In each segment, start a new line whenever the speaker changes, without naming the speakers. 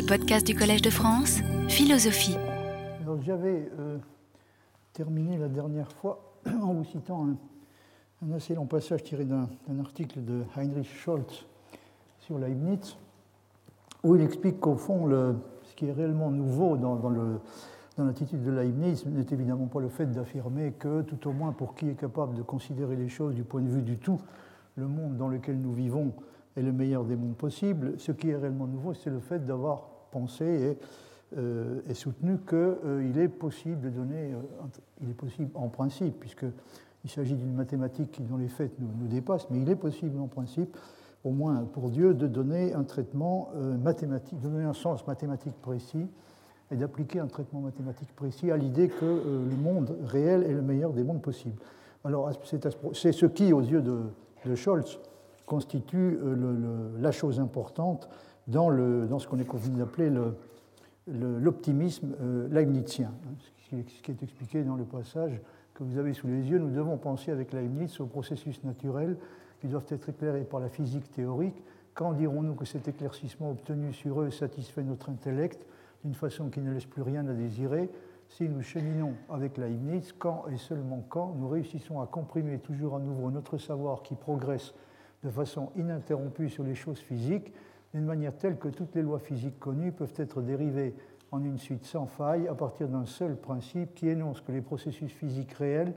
les podcasts du Collège de France, Philosophie.
J'avais euh, terminé la dernière fois en vous citant un, assez long passage tiré d'un article de Heinrich Scholz sur Leibniz, où il explique qu'au fond, ce qui est réellement nouveau dans, dans l'attitude de Leibniz n'est évidemment pas le fait d'affirmer que, tout au moins pour qui est capable de considérer les choses du point de vue du tout, le monde dans lequel nous vivons est le meilleur des mondes possibles. Ce qui est réellement nouveau, c'est le fait d'avoir pensé et, euh, soutenu qu'il euh, est possible de donner, euh, il est possible en principe, puisqu'il s'agit d'une mathématique qui dans les faits nous, nous, dépasse, mais il est possible en principe, au moins pour Dieu, de donner un traitement mathématique, de donner un sens mathématique précis et d'appliquer un traitement mathématique précis à l'idée que le monde réel est le meilleur des mondes possibles. Alors c'est ce qui, aux yeux de, de Scholz, constitue euh, la chose importante dans, dans ce qu'on est convenu d'appeler l'optimisme euh, leibnizien, ce qui est expliqué dans le passage que vous avez sous les yeux. Nous devons penser avec Leibniz aux processus naturels qui doivent être éclairés par la physique théorique. Quand dirons-nous que cet éclaircissement obtenu sur eux satisfait notre intellect d'une façon qui ne laisse plus rien à désirer? Si nous cheminons avec Leibniz, quand et seulement quand nous réussissons à comprimer toujours à nouveau notre savoir qui progresse de façon ininterrompue sur les choses physiques, d'une manière telle que toutes les lois physiques connues peuvent être dérivées en une suite sans faille à partir d'un seul principe qui énonce que les processus physiques réels,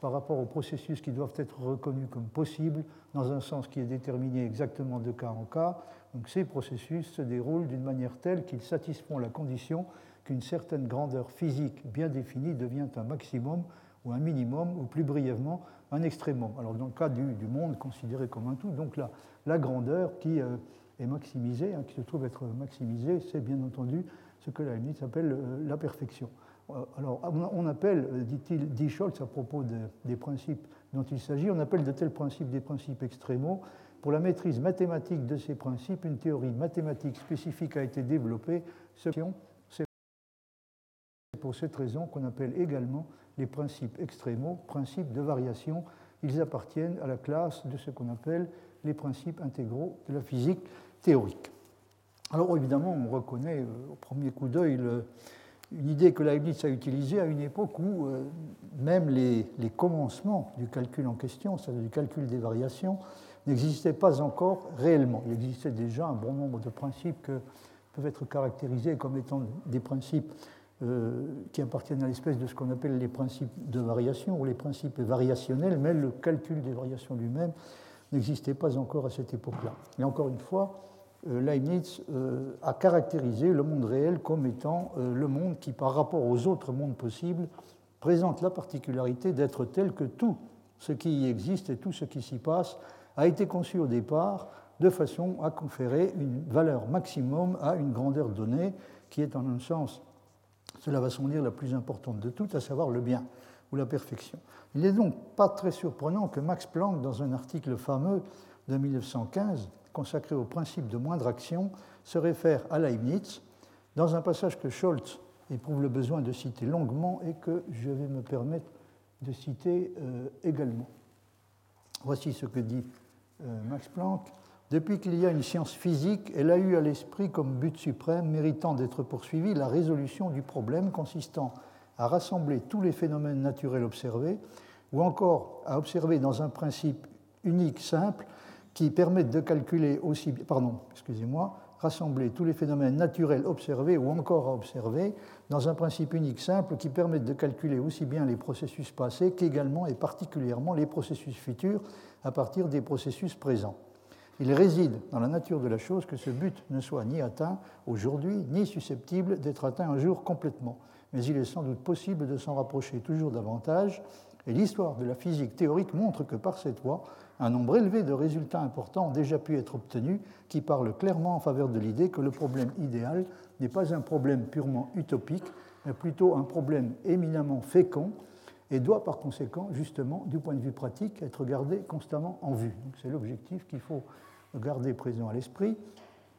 par rapport aux processus qui doivent être reconnus comme possibles, dans un sens qui est déterminé exactement de cas en cas, donc ces processus se déroulent d'une manière telle qu'ils satisfont la condition qu'une certaine grandeur physique bien définie devient un maximum ou un minimum, ou plus brièvement, un extrémum. Alors dans le cas du, monde considéré comme un tout, donc la, grandeur qui euh, est maximisée, hein, qui se trouve être maximisée, c'est bien entendu ce que Leibniz appelle euh, la perfection. Euh, alors on appelle, dit-il, dit Scholz à propos des principes dont il s'agit, on appelle de tels principes des principes extrémaux. Pour la maîtrise mathématique de ces principes, une théorie mathématique spécifique a été développée. Pour cette raison qu'on appelle également les principes extrémaux, principes de variation. Ils appartiennent à la classe de ce qu'on appelle les principes intégraux de la physique théorique. Alors évidemment, on reconnaît euh, au premier coup d'œil une idée que Leibniz a utilisée à une époque où euh, même les, commencements du calcul en question, c'est-à-dire du calcul des variations, n'existaient pas encore réellement. Il existait déjà un bon nombre de principes que peuvent être caractérisés comme étant des principes qui appartiennent à l'espèce de ce qu'on appelle les principes de variation ou les principes variationnels, mais le calcul des variations lui-même n'existait pas encore à cette époque-là. Et encore une fois, euh, Leibniz euh, a caractérisé le monde réel comme étant le monde qui, par rapport aux autres mondes possibles, présente la particularité d'être tel que tout ce qui y existe et tout ce qui s'y passe a été conçu au départ de façon à conférer une valeur maximum à une grandeur donnée qui est en un sens cela va dire la plus importante de toutes, à savoir le bien ou la perfection. Il n'est donc pas très surprenant que Max Planck, dans un article fameux de 1915 consacré au principe de moindre action, se réfère à Leibniz dans un passage que Scholz éprouve le besoin de citer longuement et que je vais me permettre de citer euh, également. Voici ce que dit euh, Max Planck. Depuis qu'il y a une science physique, elle a eu à l'esprit comme but suprême, méritant d'être poursuivi, la résolution du problème consistant à rassembler tous les phénomènes naturels observés, ou encore à observer dans un principe unique, simple, qui permette de calculer aussi bien, rassembler tous les phénomènes naturels observés ou encore à observer dans un principe unique simple qui permette de calculer aussi bien les processus passés qu'également et particulièrement les processus futurs à partir des processus présents. Il réside dans la nature de la chose que ce but ne soit ni atteint aujourd'hui, ni susceptible d'être atteint un jour complètement. Mais il est sans doute possible de s'en rapprocher toujours davantage, et l'histoire de la physique théorique montre que par cette voie, un nombre élevé de résultats importants ont déjà pu être obtenus qui parlent clairement en faveur de l'idée que le problème idéal n'est pas un problème purement utopique, mais plutôt un problème éminemment fécond et doit par conséquent, justement, du point de vue pratique, être gardé constamment en vue. C'est l'objectif qu'il faut garder présent à l'esprit.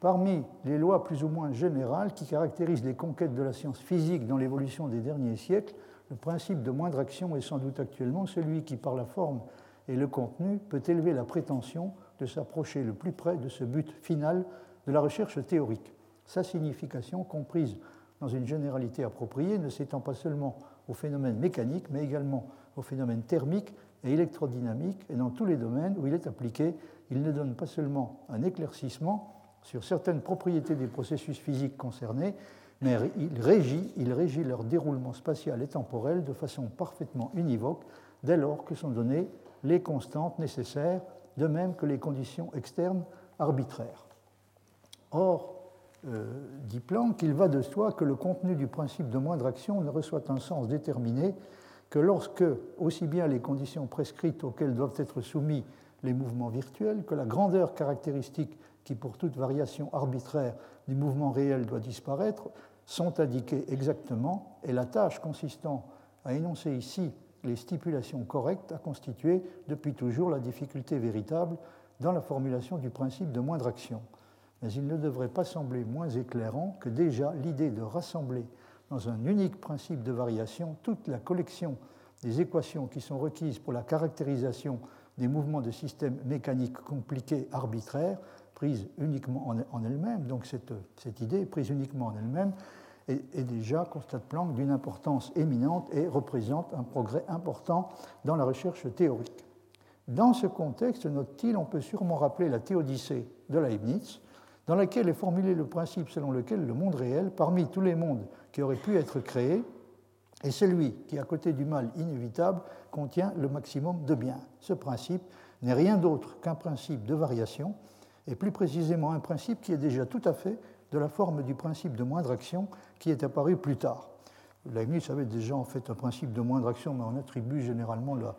Parmi les lois plus ou moins générales qui caractérisent les conquêtes de la science physique dans l'évolution des derniers siècles, le principe de moindre action est sans doute actuellement celui qui, par la forme et le contenu, peut élever la prétention de s'approcher le plus près de ce but final de la recherche théorique. sa signification comprise dans une généralité appropriée ne s'étend pas seulement aux phénomènes mécaniques, mais également aux phénomènes thermiques et électrodynamiques, et dans tous les domaines où il est appliqué, il ne donne pas seulement un éclaircissement sur certaines propriétés des processus physiques concernés, mais il régit, leur déroulement spatial et temporel de façon parfaitement univoque dès lors que sont données les constantes nécessaires, de même que les conditions externes arbitraires. Or, euh, dit Planck, il va de soi que le contenu du principe de moindre action ne reçoit un sens déterminé que lorsque aussi bien les conditions prescrites auxquelles doivent être soumis les mouvements virtuels que la grandeur caractéristique qui, pour toute variation arbitraire du mouvement réel, doit disparaître, sont indiquées exactement, et la tâche consistant à énoncer ici les stipulations correctes a constitué depuis toujours la difficulté véritable dans la formulation du principe de moindre action. Mais il ne devrait pas sembler moins éclairant que déjà l'idée de rassembler dans un unique principe de variation toute la collection des équations qui sont requises pour la caractérisation des mouvements de systèmes mécaniques compliqués arbitraires, prise uniquement en elle-même, donc cette, idée prise uniquement en elle-même, est, déjà, constate Planck, d'une importance éminente et représente un progrès important dans la recherche théorique. Dans ce contexte, note-t-il, on peut sûrement rappeler la théodicée de Leibniz, dans laquelle est formulé le principe selon lequel le monde réel, parmi tous les mondes qui auraient pu être créés, est celui qui, à côté du mal inévitable, contient le maximum de bien. Ce principe n'est rien d'autre qu'un principe de variation, et plus précisément un principe qui est déjà tout à fait de la forme du principe de moindre action qui est apparu plus tard. Leibniz avait déjà en fait un principe de moindre action, mais on attribue généralement la,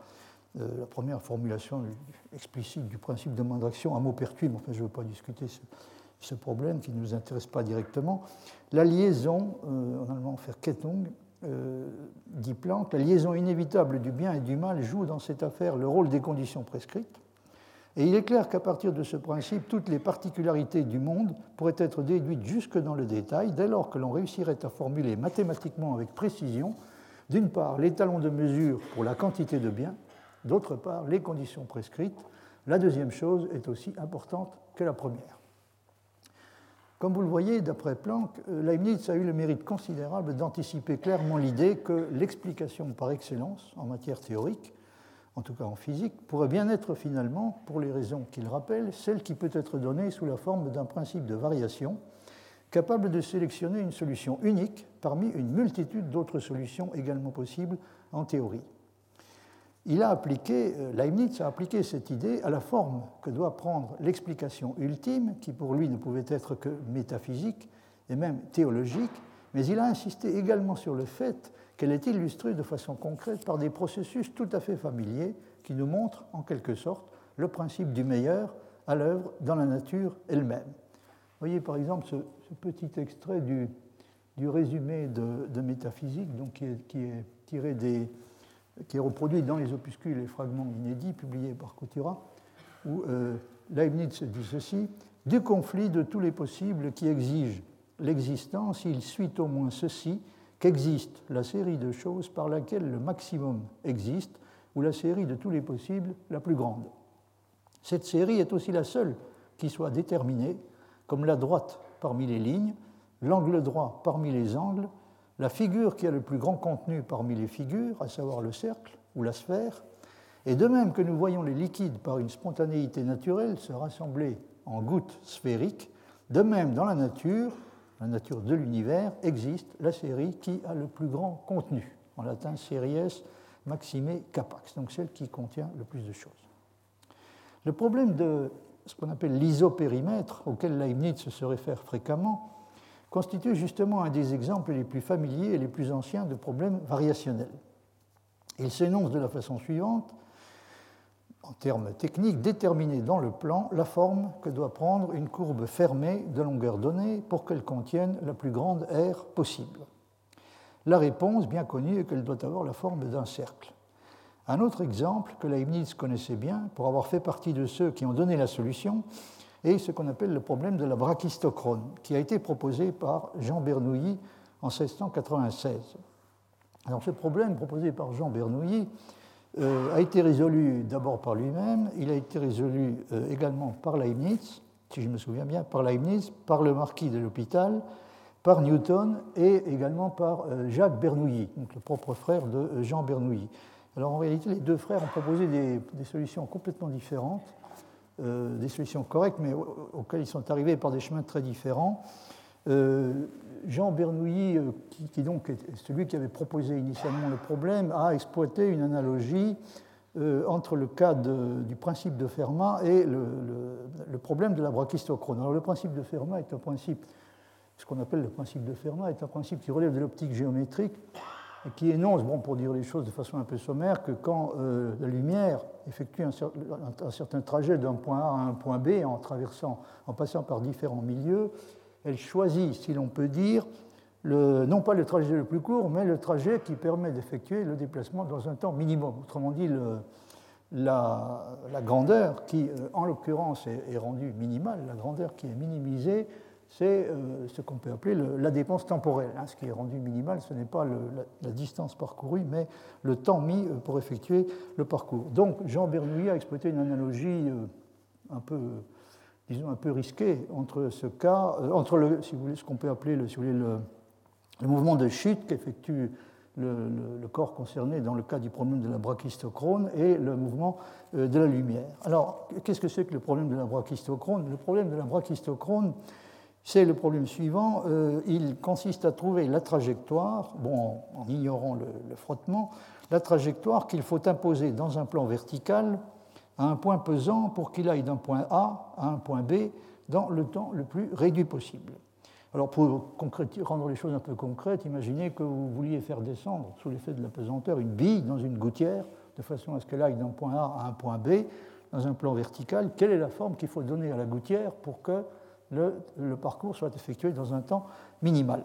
euh, première formulation explicite du principe de moindre action à Maupertuis, mais enfin je ne veux pas discuter ce, ce, problème qui ne nous intéresse pas directement. La liaison, euh, en allemand Verkettung, euh, dit Planck, la liaison inévitable du bien et du mal joue dans cette affaire le rôle des conditions prescrites. Et il est clair qu'à partir de ce principe, toutes les particularités du monde pourraient être déduites jusque dans le détail dès lors que l'on réussirait à formuler mathématiquement avec précision, d'une part, les talons de mesure pour la quantité de biens, d'autre part, les conditions prescrites. La deuxième chose est aussi importante que la première. Comme vous le voyez, d'après Planck, euh, Leibniz a eu le mérite considérable d'anticiper clairement l'idée que l'explication par excellence en matière théorique en tout cas en physique, pourrait bien être finalement, pour les raisons qu'il rappelle, celle qui peut être donnée sous la forme d'un principe de variation, capable de sélectionner une solution unique parmi une multitude d'autres solutions également possibles en théorie. Il a appliqué, euh, Leibniz a appliqué cette idée à la forme que doit prendre l'explication ultime, qui pour lui ne pouvait être que métaphysique et même théologique, mais il a insisté également sur le fait qu'elle est illustrée de façon concrète par des processus tout à fait familiers qui nous montrent en quelque sorte le principe du meilleur à l'œuvre dans la nature elle-même. Voyez par exemple ce, petit extrait du, du résumé de, métaphysique donc qui, est, qui, est, tiré des, qui est reproduit dans les opuscules et fragments inédits publiés par Coutura, où euh, Leibniz dit ceci Du conflit de tous les possibles qui exigent l'existence, il suit au moins ceci qu'existe la série de choses par laquelle le maximum existe, ou la série de tous les possibles la plus grande. Cette série est aussi la seule qui soit déterminée, comme la droite parmi les lignes, l'angle droit parmi les angles, la figure qui a le plus grand contenu parmi les figures, à savoir le cercle ou la sphère, et de même que nous voyons les liquides par une spontanéité naturelle se rassembler en gouttes sphériques, de même dans la nature, la nature de l'univers, existe la série qui a le plus grand contenu, en latin series maxime capax, donc celle qui contient le plus de choses. Le problème de ce qu'on appelle l'isopérimètre, auquel Leibniz se réfère fréquemment, constitue justement un des exemples les plus familiers et les plus anciens de problèmes variationnels. Il s'énonce de la façon suivante en termes techniques, déterminer dans le plan la forme que doit prendre une courbe fermée de longueur donnée pour qu'elle contienne la plus grande aire possible. La réponse, bien connue, est qu'elle doit avoir la forme d'un cercle. Un autre exemple que Leibniz connaissait bien, pour avoir fait partie de ceux qui ont donné la solution, est ce qu'on appelle le problème de la brachistochrone, qui a été proposé par Jean Bernoulli en 1696. Alors ce problème proposé par Jean Bernoulli euh, a été résolu d'abord par lui-même, il a été résolu euh, également par Leibniz, si je me souviens bien, par Leibniz, par le marquis de l'hôpital, par Newton et également par Jacques Bernoulli, donc le propre frère de Jean Bernoulli. Alors en réalité, les deux frères ont proposé des, solutions complètement différentes, des solutions correctes, mais auxquelles ils sont arrivés par des chemins très différents. Jean Bernoulli, euh, qui, donc est celui qui avait proposé initialement le problème, a exploité une analogie euh, entre le cas du principe de Fermat et le, problème de la brachistochrone. Alors le principe de Fermat est un principe, ce qu'on appelle le principe de Fermat, est un principe qui relève de l'optique géométrique qui énonce, bon, pour dire les choses de façon un peu sommaire, que quand euh, la lumière effectue un, certain trajet d'un point A à un point B en traversant, en passant par différents milieux, elle choisit, si l'on peut dire, non pas le trajet le plus court, mais le trajet qui permet d'effectuer le déplacement dans un temps minimum. Autrement dit, la, grandeur qui, euh, en l'occurrence, est, rendue minimale, la grandeur qui est minimisée, c'est euh, ce qu'on peut appeler la dépense temporelle. Hein. Ce qui est rendu minimal, ce n'est pas la, distance parcourue, mais le temps mis euh, pour effectuer le parcours. Donc Jean Bernoulli a exploité une analogie un peu disons, un peu risqué entre ce cas, euh, entre le, si vous voulez, ce qu'on peut appeler le, le, mouvement de chute qu'effectue le, corps concerné dans le cas du problème de la brachistochrone et le mouvement euh, de la lumière. Alors, qu'est-ce que c'est que le problème de la brachistochrone Le problème de la brachistochrone, c'est le problème suivant. Euh, il consiste à trouver la trajectoire, bon, en ignorant le frottement, la trajectoire qu'il faut imposer dans un plan vertical à un point pesant pour qu'il aille d'un point A à un point B dans le temps le plus réduit possible. Alors pour rendre les choses un peu concrètes, imaginez que vous vouliez faire descendre, sous l'effet de la pesanteur, une bille dans une gouttière, de façon à ce qu'elle aille d'un point A à un point B, dans un plan vertical. Quelle est la forme qu'il faut donner à la gouttière pour que le, parcours soit effectué dans un temps minimal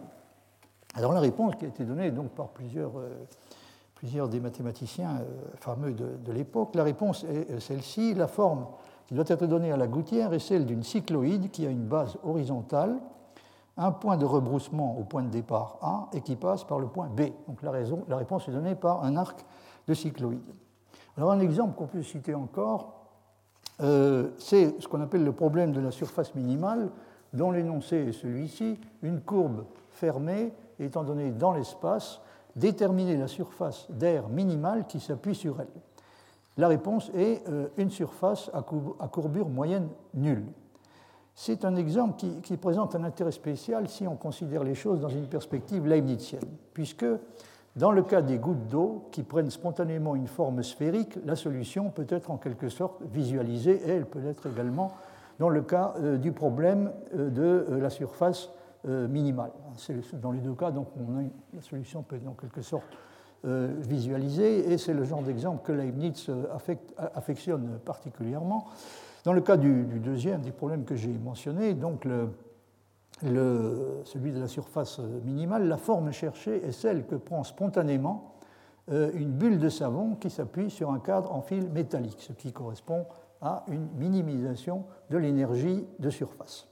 Alors la réponse qui a été donnée donc par plusieurs euh, plusieurs des mathématiciens euh, fameux de, l'époque. La réponse est celle-ci. La forme qui doit être donnée à la gouttière est celle d'une cycloïde qui a une base horizontale, un point de rebroussement au point de départ A et qui passe par le point B. Donc la réponse est donnée par un arc de cycloïde. Alors un exemple qu'on peut citer encore, euh, c'est ce qu'on appelle le problème de la surface minimale, dont l'énoncé est celui-ci, une courbe fermée étant donnée dans l'espace déterminer la surface d'air minimale qui s'appuie sur elle La réponse est euh, une surface à courbure moyenne nulle. C'est un exemple qui, présente un intérêt spécial si on considère les choses dans une perspective leibnizienne, puisque dans le cas des gouttes d'eau qui prennent spontanément une forme sphérique, la solution peut être en quelque sorte visualisée et elle peut être également dans le cas euh, du problème euh, de la surface euh, minimale. Dans les deux cas, donc, la solution peut être en quelque sorte euh, visualisée, et c'est le genre d'exemple que Leibniz euh, affectionne particulièrement. Dans le cas du, deuxième des problèmes que j'ai mentionné, donc celui de la surface minimale, la forme cherchée est celle que prend spontanément une bulle de savon qui s'appuie sur un cadre en fil métallique, ce qui correspond à une minimisation de l'énergie de surface.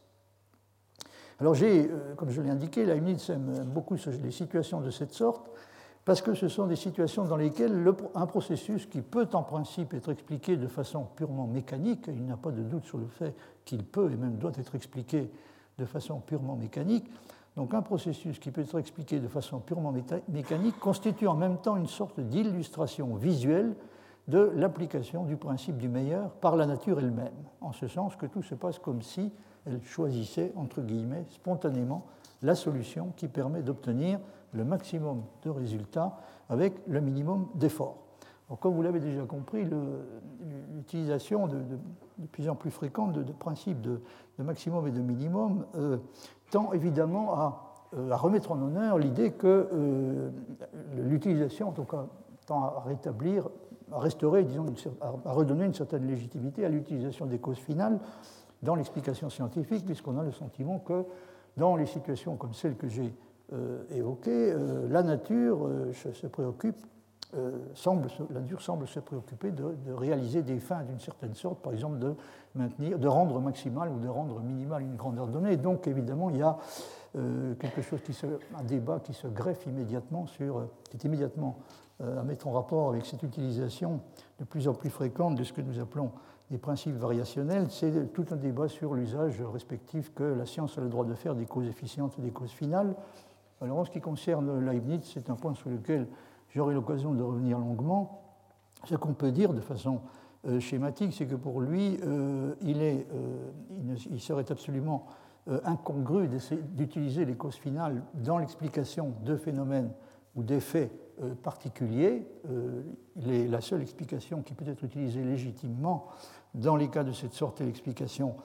Alors j'ai, euh, comme je l'ai indiqué, la UNITS aime beaucoup les situations de cette sorte parce que ce sont des situations dans lesquelles un processus qui peut en principe être expliqué de façon purement mécanique, il n'y a pas de doute sur le fait qu'il peut et même doit être expliqué de façon purement mécanique, donc un processus qui peut être expliqué de façon purement mécanique constitue en même temps une sorte d'illustration visuelle de l'application du principe du meilleur par la nature elle-même, en ce sens que tout se passe comme si elle choisissait, entre guillemets, spontanément la solution qui permet d'obtenir le maximum de résultats avec le minimum d'efforts. Comme vous l'avez déjà compris, l'utilisation de, plus en plus fréquente de, principes de, maximum et de minimum euh, tend évidemment euh, à, remettre en honneur l'idée que euh, l'utilisation, en tout cas, tend à rétablir, à restaurer, disons, à redonner une certaine légitimité à l'utilisation des causes finales dans l'explication scientifique, puisqu'on a le sentiment que dans les situations comme celles que j'ai évoquées, la nature se préoccupe, la nature semble se préoccuper de, réaliser des fins d'une certaine sorte, par exemple de maintenir, de rendre maximal ou de rendre minimal une grandeur donnée. Donc évidemment, il y a quelque chose qui se, un débat qui se greffe immédiatement sur, qui est immédiatement à mettre en rapport avec cette utilisation de plus en plus fréquente de ce que nous appelons les principes variationnels, c'est tout un débat sur l'usage respectif que la science a le droit de faire des causes efficientes et des causes finales. Alors en ce qui concerne Leibniz, c'est un point sur lequel j'aurai l'occasion de revenir longuement. Ce qu'on peut dire de façon euh, schématique, c'est que pour lui, euh, euh, il, serait absolument incongru d'utiliser les causes finales dans l'explication de phénomènes ou d'effets particuliers. la seule explication qui peut être utilisée légitimement dans les cas de cette sorte est l'explication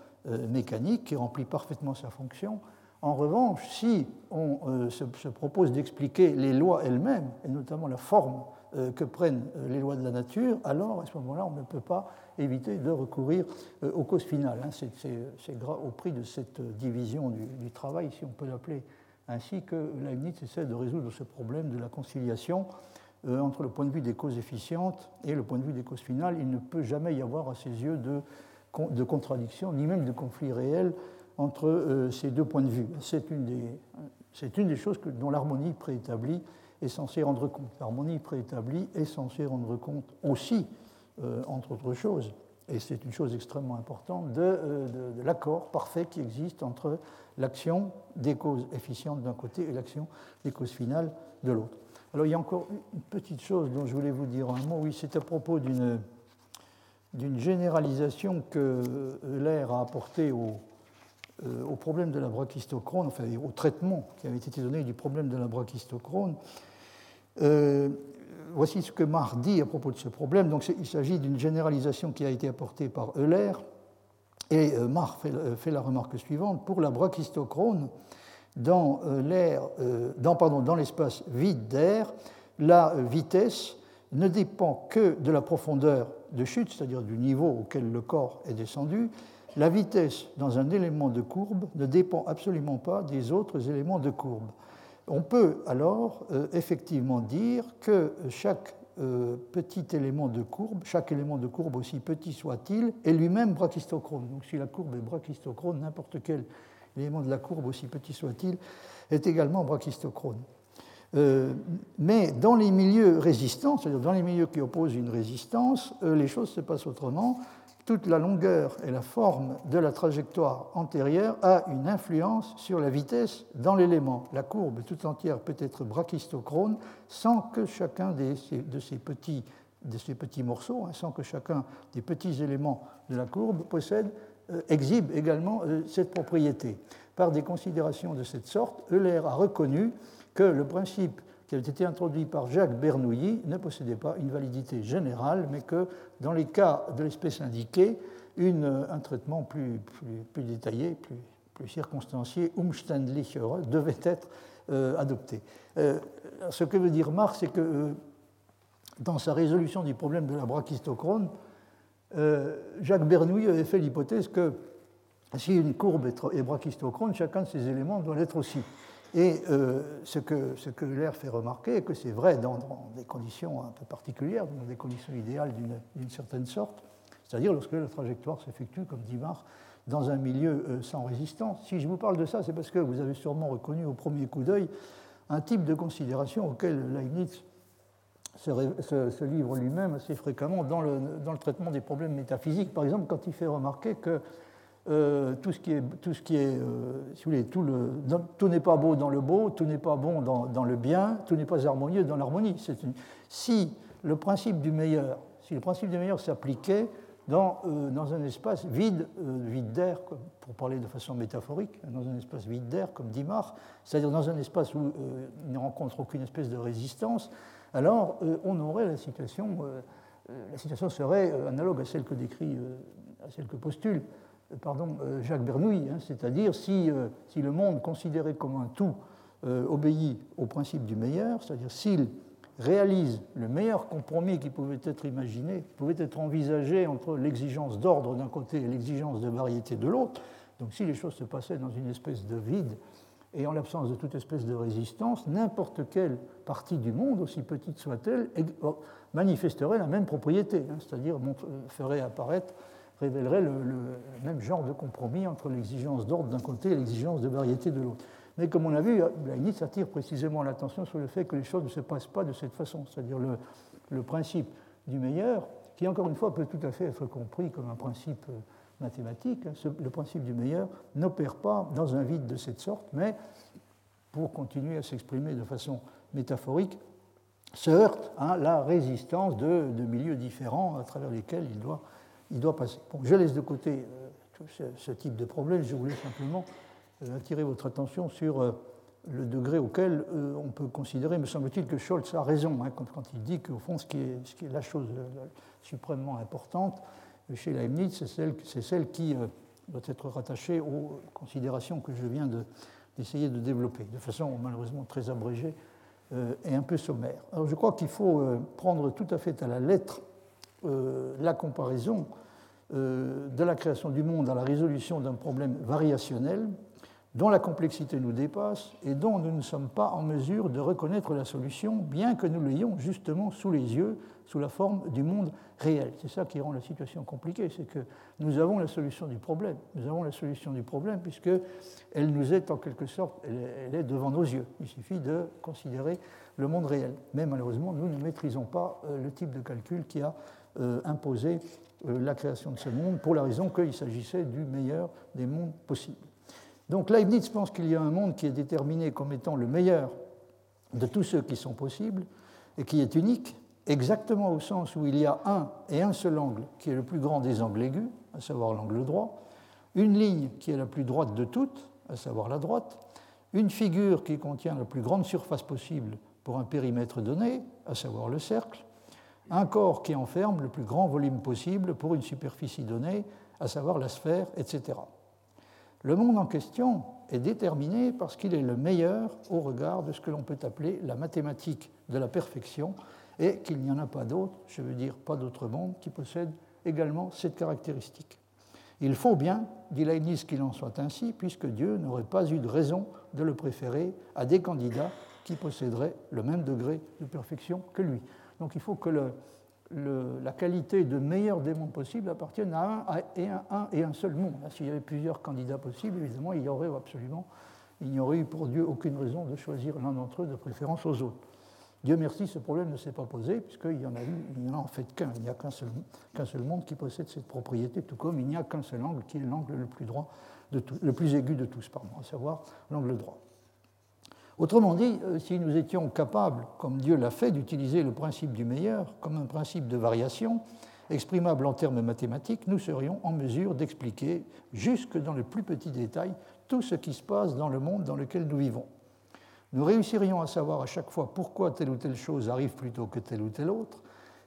mécanique qui remplit parfaitement sa fonction. En revanche, si on se, se, propose d'expliquer les lois elles-mêmes, et notamment la forme euh, que prennent euh, les lois de la nature, alors à ce moment-là, on ne peut pas éviter de recourir euh, aux causes finales. Hein. C'est au prix de cette division du, travail, si on peut l'appeler ainsi, que Leibniz essaie de résoudre ce problème de la conciliation entre le point de vue des causes efficientes et le point de vue des causes finales. Il ne peut jamais y avoir à ses yeux de, de contradiction, ni même de conflit réel entre ces deux points de vue. C'est une, des choses dont l'harmonie préétablie est censé rendre compte. L'harmonie préétablie est censée rendre compte aussi, euh, entre autres choses, et c'est une chose extrêmement importante, euh, de, l'accord parfait qui existe entre l'action des causes efficientes d'un côté et l'action des causes finales de l'autre. Alors il y a encore une petite chose dont je voulais vous dire un mot, oui, c'est à propos d'une généralisation que Euler a apportée au, euh, au problème de la brachistochrone, enfin au traitement qui avait été donné du problème de la brachistochrone, euh, voici ce que Marr dit à propos de ce problème. Donc, il s'agit d'une généralisation qui a été apportée par Euler. Et euh, euh, fait, la remarque suivante pour la brachistochrone, dans, dans, dans l'espace vide d'air, la vitesse ne dépend que de la profondeur de chute, c'est-à-dire du niveau auquel le corps est descendu. La vitesse dans un élément de courbe ne dépend absolument pas des autres éléments de courbe. On peut alors euh, effectivement dire que chaque euh, petit élément de courbe, chaque élément de courbe aussi petit soit-il, est lui-même brachistochrone. Donc si la courbe est brachistochrone, n'importe quel élément de la courbe, aussi petit soit-il, est également brachistochrone. Euh, mais dans les milieux résistants, c'est-à-dire dans les milieux qui opposent une résistance, les choses se passent autrement toute la longueur et la forme de la trajectoire antérieure a une influence sur la vitesse dans l'élément. La courbe tout entière peut être brachistochrone sans que chacun de ces petits, morceaux, hein, sans que chacun des petits éléments de la courbe possède, euh, exhibe également euh, cette propriété. Par des considérations de cette sorte, Euler a reconnu que le principe qui avait été introduit par Jacques Bernoulli ne possédait pas une validité générale, mais que dans les cas de l'espèce indiquée, un traitement plus, plus, détaillé, plus, plus, circonstancié, umständlicher, devait être euh, adopté. Euh, ce que veut dire Marx, c'est que euh, dans sa résolution du problème de la brachistochrone, Jacques Bernoulli avait fait l'hypothèse que si une courbe est brachistochrone, chacun de ces éléments doit l'être aussi. Et euh, ce que, ce fait remarquer, et que c'est vrai dans, des conditions un peu particulières, dans des conditions idéales d'une certaine sorte, c'est-à-dire lorsque la trajectoire s'effectue, comme dit Marx, dans un milieu euh, sans résistance. Si je vous parle de ça, c'est parce que vous avez sûrement reconnu au premier coup d'œil un type de considération auquel Leibniz se, livre lui-même assez fréquemment dans le, traitement des problèmes métaphysiques. Par exemple, quand il fait remarquer que euh, tout ce qui est, tout ce qui est euh, si vous voulez, tout, n'est pas beau dans le beau, tout n'est pas bon dans, le bien, tout n'est pas harmonieux dans l'harmonie. Si le principe du meilleur, si le principe du meilleur s'appliquait dans, euh, dans, un espace vide, vide d'air, pour parler de façon métaphorique, dans un espace vide d'air, comme dit Marx, c'est-à-dire dans un espace où il ne rencontre aucune espèce de résistance, alors on aurait la situation, la situation serait analogue à celle que décrit, à celle que postule pardon, euh, Jacques Bernoulli, hein, c'est-à-dire si, euh, si, le monde considéré comme un tout euh, obéit au principe du meilleur, c'est-à-dire s'il réalise le meilleur compromis qui pouvait être imaginé, pouvait être envisagé entre l'exigence d'ordre d'un côté et l'exigence de variété de l'autre, donc si les choses se passaient dans une espèce de vide et en l'absence de toute espèce de résistance, n'importe quelle partie du monde, aussi petite soit-elle, manifesterait la même propriété, hein, c'est-à-dire ferait apparaître révélerait le, même genre de compromis entre l'exigence d'ordre d'un côté et l'exigence de variété de l'autre. Mais comme on a vu, Leibniz attire précisément l'attention sur le fait que les choses ne se passent pas de cette façon. C'est-à-dire le, le principe du meilleur qui encore une fois peut tout à fait être compris comme un principe euh, mathématique. Hein. Le principe du meilleur n'opère pas dans un vide de cette sorte, mais pour continuer à s'exprimer de façon métaphorique, se heurte à la résistance de, milieux différents à travers lesquels il doit, il doit passer. je laisse de côté euh, ce, type de problème, je voulais simplement euh, attirer votre attention sur euh, le degré auquel on peut considérer, me semble-t-il, que Scholz a raison hein, quand, il dit qu'au fond, ce qui, est, la chose suprêmement importante chez Leibniz, c'est celle, qui doit être rattachée aux considérations que je viens d'essayer de, développer, de façon malheureusement très abrégée et un peu sommaire. Alors je crois qu'il faut prendre tout à fait à la lettre euh, la comparaison de la création du monde à la résolution d'un problème variationnel dont la complexité nous dépasse et dont nous ne sommes pas en mesure de reconnaître la solution, bien que nous l'ayons justement sous les yeux, sous la forme du monde réel. C'est ça qui rend la situation compliquée, c'est que nous avons la solution du problème. Nous avons la solution du problème puisqu'elle nous est en quelque sorte, elle est devant nos yeux. Il suffit de considérer le monde réel. Mais malheureusement, nous ne maîtrisons pas euh, le type de calcul qui a euh, imposé euh, la création de ce monde pour la raison qu'il s'agissait du meilleur des mondes possibles. Donc Leibniz pense qu'il y a un monde qui est déterminé comme étant le meilleur de tous ceux qui sont possibles et qui est unique, exactement au sens où il y a un et un seul angle qui est le plus grand des angles aigus, à savoir l'angle droit, une ligne qui est la plus droite de toutes, à savoir la droite, une figure qui contient la plus grande surface possible pour un périmètre donné, à savoir le cercle, un corps qui enferme le plus grand volume possible pour une superficie donnée, à savoir la sphère, etc. Le monde en question est déterminé parce qu'il est le meilleur au regard de ce que l'on peut appeler la mathématique de la perfection et qu'il n'y en a pas d'autre, je veux dire pas d'autre monde, qui possède également cette caractéristique. Il faut bien, dit Leibniz, qu'il en soit ainsi, puisque Dieu n'aurait pas eu de raison de le préférer à des candidats qui posséderaient le même degré de perfection que lui. Donc il faut que la qualité de meilleur des mondes possibles appartienne à un, et un, seul monde. S'il y avait plusieurs candidats possibles, évidemment, il y aurait absolument, il n'y aurait eu pour Dieu aucune raison de choisir l'un d'entre eux de préférence aux autres. Dieu merci, ce problème ne s'est pas posé, puisqu'il y en a eu, il n'y en a en fait qu'un. Il n'y a qu'un seul, monde qui possède cette propriété, tout comme il n'y a qu'un seul angle qui est l'angle le plus droit, le plus aigu de tous, à savoir l'angle droit. Autrement dit, euh, si nous étions capables, comme Dieu l'a fait, d'utiliser le principe du meilleur comme un principe de variation, exprimable en termes mathématiques, nous serions en mesure d'expliquer, jusque dans le plus petit détail, tout ce qui se passe dans le monde dans lequel nous vivons. Nous réussirions à savoir à chaque fois pourquoi telle ou telle chose arrive plutôt que telle ou telle autre,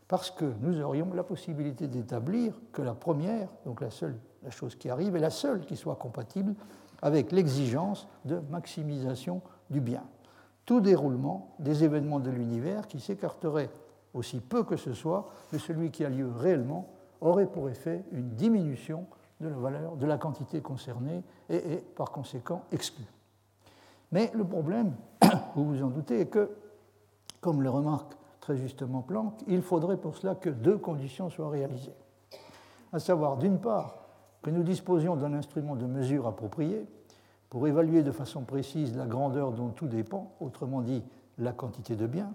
parce que nous aurions la possibilité d'établir que la première, donc la seule la chose qui arrive, est la seule qui soit compatible avec l'exigence de maximisation du bien. Tout déroulement des événements de l'univers qui s'écarterait aussi peu que ce soit de celui qui a lieu réellement aurait pour effet une diminution de la valeur de la quantité concernée et est par conséquent exclu. Mais le problème, vous vous en doutez, est que, comme le remarque très justement Planck, il faudrait pour cela que deux conditions soient réalisées. À savoir, d'une part, que nous disposions d'un instrument de mesure approprié, pour évaluer de façon précise la grandeur dont tout dépend, autrement dit la quantité de biens,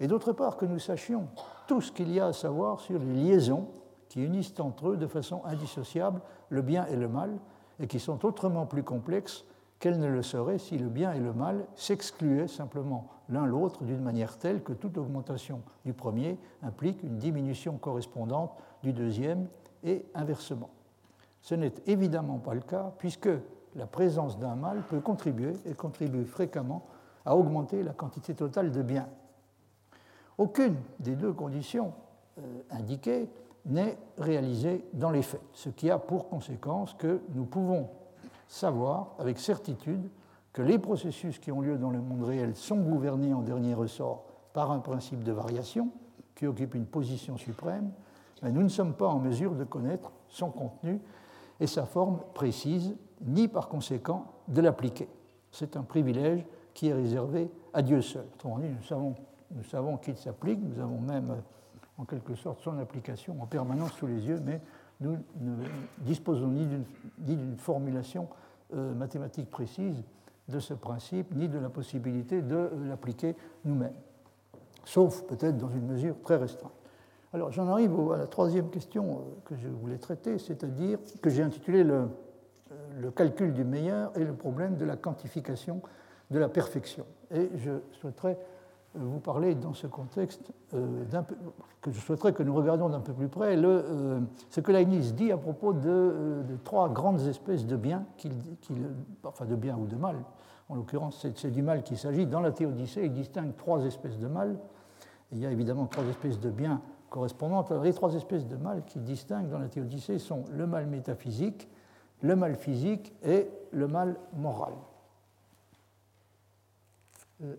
et d'autre part que nous sachions tout ce qu'il y a à savoir sur les liaisons qui unissent entre eux de façon indissociable le bien et le mal, et qui sont autrement plus complexes qu'elles ne le seraient si le bien et le mal s'excluaient simplement l'un l'autre d'une manière telle que toute augmentation du premier implique une diminution correspondante du deuxième et inversement. Ce n'est évidemment pas le cas, puisque la présence d'un mal peut contribuer, et contribue fréquemment, à augmenter la quantité totale de biens. Aucune des deux conditions euh, indiquées n'est réalisée dans les faits, ce qui a pour conséquence que nous pouvons savoir avec certitude que les processus qui ont lieu dans le monde réel sont gouvernés en dernier ressort par un principe de variation qui occupe une position suprême, mais nous ne sommes pas en mesure de connaître son contenu et sa forme précise, ni par conséquent de l'appliquer. C'est un privilège qui est réservé à Dieu seul. Autrement dit, nous savons, nous savons qu'il s'applique, nous avons même en quelque sorte son application en permanence sous les yeux, mais nous ne disposons ni d'une formulation euh, mathématique précise de ce principe, ni de la possibilité de l'appliquer nous-mêmes, sauf peut-être dans une mesure très restreinte. Alors j'en arrive à la troisième question que je voulais traiter, c'est-à-dire que j'ai intitulé le, le, calcul du meilleur et le problème de la quantification de la perfection. Et je souhaiterais vous parler dans ce contexte euh, que je souhaiterais que nous regardions d'un peu plus près euh, ce que Leibniz dit à propos de, euh, trois grandes espèces de biens, enfin de bien ou de mal. En l'occurrence, c'est du mal qu'il s'agit. Dans la théodicée, il distingue trois espèces de mal. il y a évidemment trois espèces de biens correspondantes. les trois espèces de mal qu'il distingue dans la théodicée sont le mal métaphysique, le mal physique et le mal moral.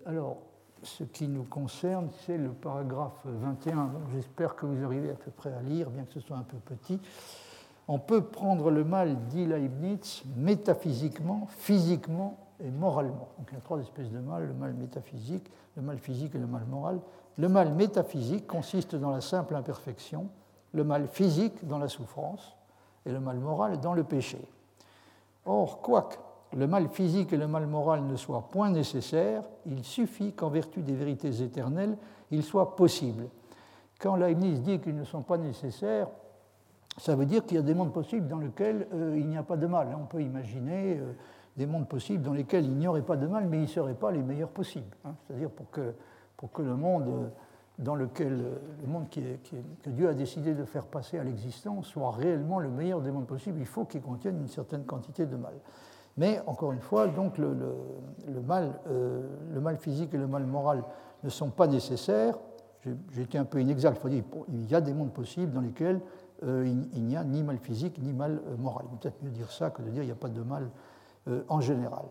alors, ce qui nous concerne, c'est le paragraphe 21. J'espère que vous arrivez à peu près à lire, bien que ce soit un peu petit. On peut prendre le mal, dit Leibniz, métaphysiquement, physiquement et moralement. Donc il y a trois espèces de mal, le mal métaphysique, le mal physique et le mal moral. Le mal métaphysique consiste dans la simple imperfection, le mal physique dans la souffrance et le mal moral dans le péché. Or, quoique le mal physique et le mal moral ne soient point nécessaires, il suffit qu'en vertu des vérités éternelles, il soit possible. Quand Leibniz dit qu'ils ne sont pas nécessaires, ça veut dire qu'il y a des mondes possibles dans lesquels euh, il n'y a pas de mal. On peut imaginer euh, des mondes possibles dans lesquels il n'y aurait pas de mal, mais ils ne seraient pas les meilleurs possibles. Hein. C'est-à-dire pour que, pour que le monde euh, dans lequel le monde que Dieu a décidé de faire passer à l'existence soit réellement le meilleur des mondes possibles, il faut qu'il contienne une certaine quantité de mal. Mais encore une fois, donc le, mal, euh, le mal physique et le mal moral ne sont pas nécessaires. J'ai été un peu inexact. Il faut dire il y a des mondes possibles dans lesquels euh, il, n'y a ni mal physique ni mal euh, moral. Peut-être mieux dire ça que de dire qu'il n'y a pas de mal en général.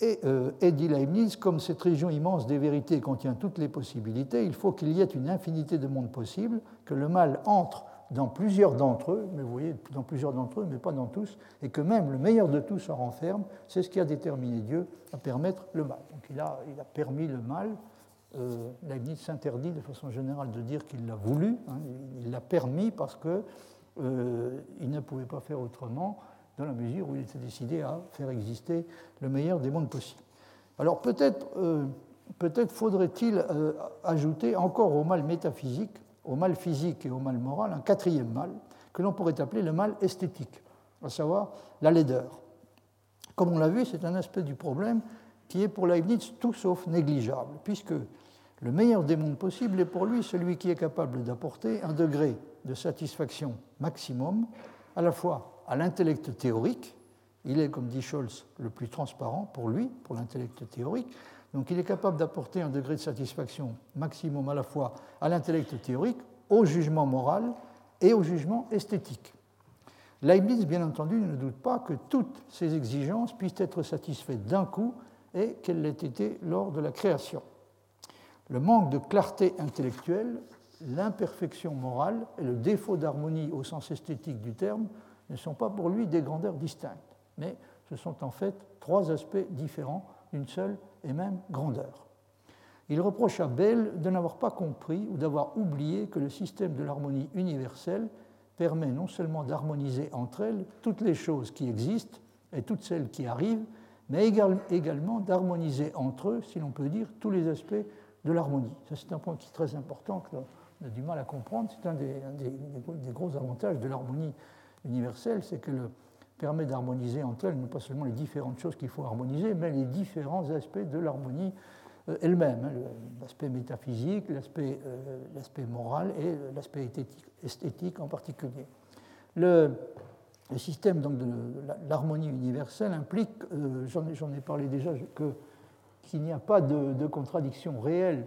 Et, et, dit Leibniz, comme cette région immense des vérités contient toutes les possibilités, il faut qu'il y ait une infinité de mondes possibles, que le mal entre dans plusieurs d'entre eux, mais vous voyez, dans plusieurs d'entre eux, mais pas dans tous, et que même le meilleur de tous en renferme, c'est ce qui a déterminé Dieu à permettre le mal. Donc il a, il a permis le mal. Euh, Leibniz s'interdit de façon générale de dire qu'il l'a voulu, hein. il l'a permis parce qu'il euh, ne pouvait pas faire autrement, dans la mesure où il était décidé à faire exister le meilleur des mondes possibles. Alors peut-être euh, faudrait-il euh, ajouter encore au mal métaphysique au mal physique et au mal moral un quatrième mal que l'on pourrait appeler le mal esthétique, à savoir la laideur. Comme on l'a vu, c'est un aspect du problème qui est pour Leibniz tout sauf négligeable, puisque le meilleur des mondes possibles est pour lui celui qui est capable d'apporter un degré de satisfaction maximum, à la fois à l'intellect théorique, il est, comme dit Scholz, le plus transparent pour lui, pour l'intellect théorique, donc il est capable d'apporter un degré de satisfaction maximum à la fois à l'intellect théorique, au jugement moral et au jugement esthétique. Leibniz, bien entendu, ne doute pas que toutes ces exigences puissent être satisfaites d'un coup et qu'elles l'aient été lors de la création. Le manque de clarté intellectuelle, l'imperfection morale et le défaut d'harmonie au sens esthétique du terme ne sont pas pour lui des grandeurs distinctes, mais ce sont en fait trois aspects différents d'une seule et même grandeur. Il reproche à Bell de n'avoir pas compris ou d'avoir oublié que le système de l'harmonie universelle permet non seulement d'harmoniser entre elles toutes les choses qui existent et toutes celles qui arrivent, mais également d'harmoniser entre eux, si l'on peut dire, tous les aspects de l'harmonie. Ça, c'est un point qui est très important, que a du mal à comprendre. C'est un des, des, gros avantages de l'harmonie universelle, c'est que le, permet d'harmoniser entre elles non pas seulement les différentes choses qu'il faut harmoniser, mais les différents aspects de l'harmonie euh, elle-même, hein, l'aspect métaphysique, euh, l'aspect moral et l'aspect esthétique en particulier. Le, système donc, de l'harmonie universelle implique, euh, j'en ai parlé déjà, qu'il n'y a pas de, contradiction réelle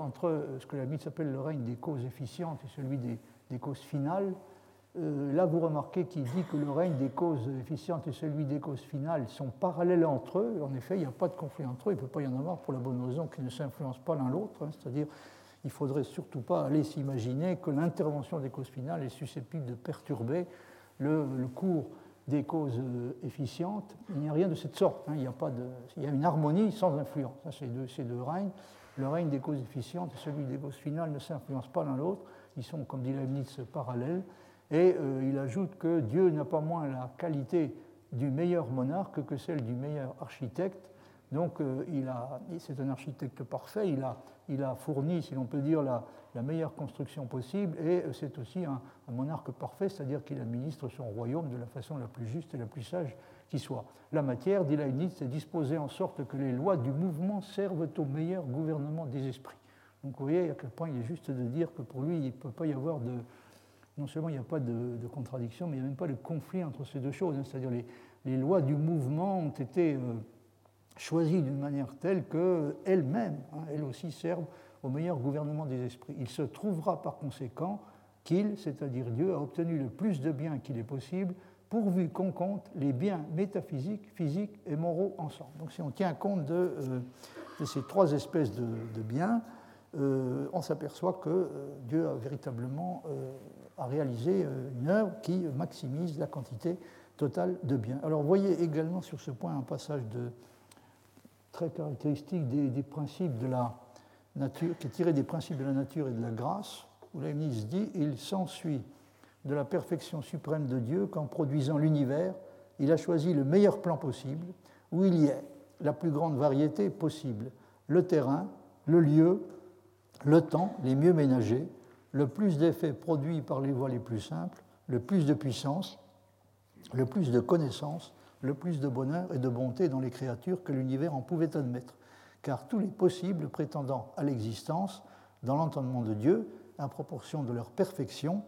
entre ce que la mythe s'appelle le règne des causes efficientes et celui des causes finales. Euh, là, vous remarquez qu'il dit que le règne des causes efficientes et celui des causes finales sont parallèles entre eux. En effet, il n'y a pas de conflit entre eux. Il ne peut pas y en avoir pour la bonne raison qu'ils ne s'influencent pas l'un l'autre. Hein. C'est-à-dire, il ne faudrait surtout pas aller s'imaginer que l'intervention des causes finales est susceptible de perturber le, cours des causes euh, efficientes. Il n'y a rien de cette sorte. Hein. Il, y a pas y a une harmonie sans influence. ces, deux, ces deux règnes. Le règne des causes efficientes et celui des causes finales ne s'influencent pas l'un l'autre. Ils sont, comme dit Leibniz, parallèles. Et euh, il ajoute que Dieu n'a pas moins la qualité du meilleur monarque que celle du meilleur architecte, Donc c'est un architecte parfait, il a, il a fourni, si l'on peut dire, la, meilleure construction possible, et c'est aussi un, monarque parfait, c'est-à-dire qu'il administre son royaume de la façon la plus juste et la plus sage qui soit. La matière, dit Leibniz, est disposée en sorte que les lois du mouvement servent au meilleur gouvernement des esprits. Donc vous voyez à quel point il est juste de dire que pour lui, il ne peut pas y avoir de... Non seulement il n'y a pas de, contradiction, mais il n'y a même pas de conflit entre ces deux choses. Hein. C'est-à-dire les, les lois du mouvement ont été euh, choisies d'une manière telle qu'elles-mêmes, hein, elles aussi, servent au meilleur gouvernement des esprits. Il se trouvera par conséquent qu'il, c'est-à-dire Dieu, a obtenu le plus de biens qu'il est possible pourvu qu'on compte les biens métaphysiques, physiques et moraux ensemble. Donc si on tient compte de, euh, ces trois espèces de, biens, euh, on s'aperçoit que Dieu a véritablement a réalisé une œuvre qui maximise la quantité totale de biens. Alors voyez également sur ce point un passage très caractéristique des, des principes de la nature, qui est tiré des principes de la nature et de la grâce, où Leibniz dit il s'ensuit de la perfection suprême de Dieu qu'en produisant l'univers, il a choisi le meilleur plan possible, où il y ait la plus grande variété possible, le terrain, le lieu, le temps les mieux ménagés, le plus d'effets produits par les voies les plus simples, le plus de puissance, le plus de connaissances, le plus de bonheur et de bonté dans les créatures que l'univers en pouvait admettre, car tous les possibles prétendant à l'existence, dans l'entendement de Dieu, à proportion de leur perfection,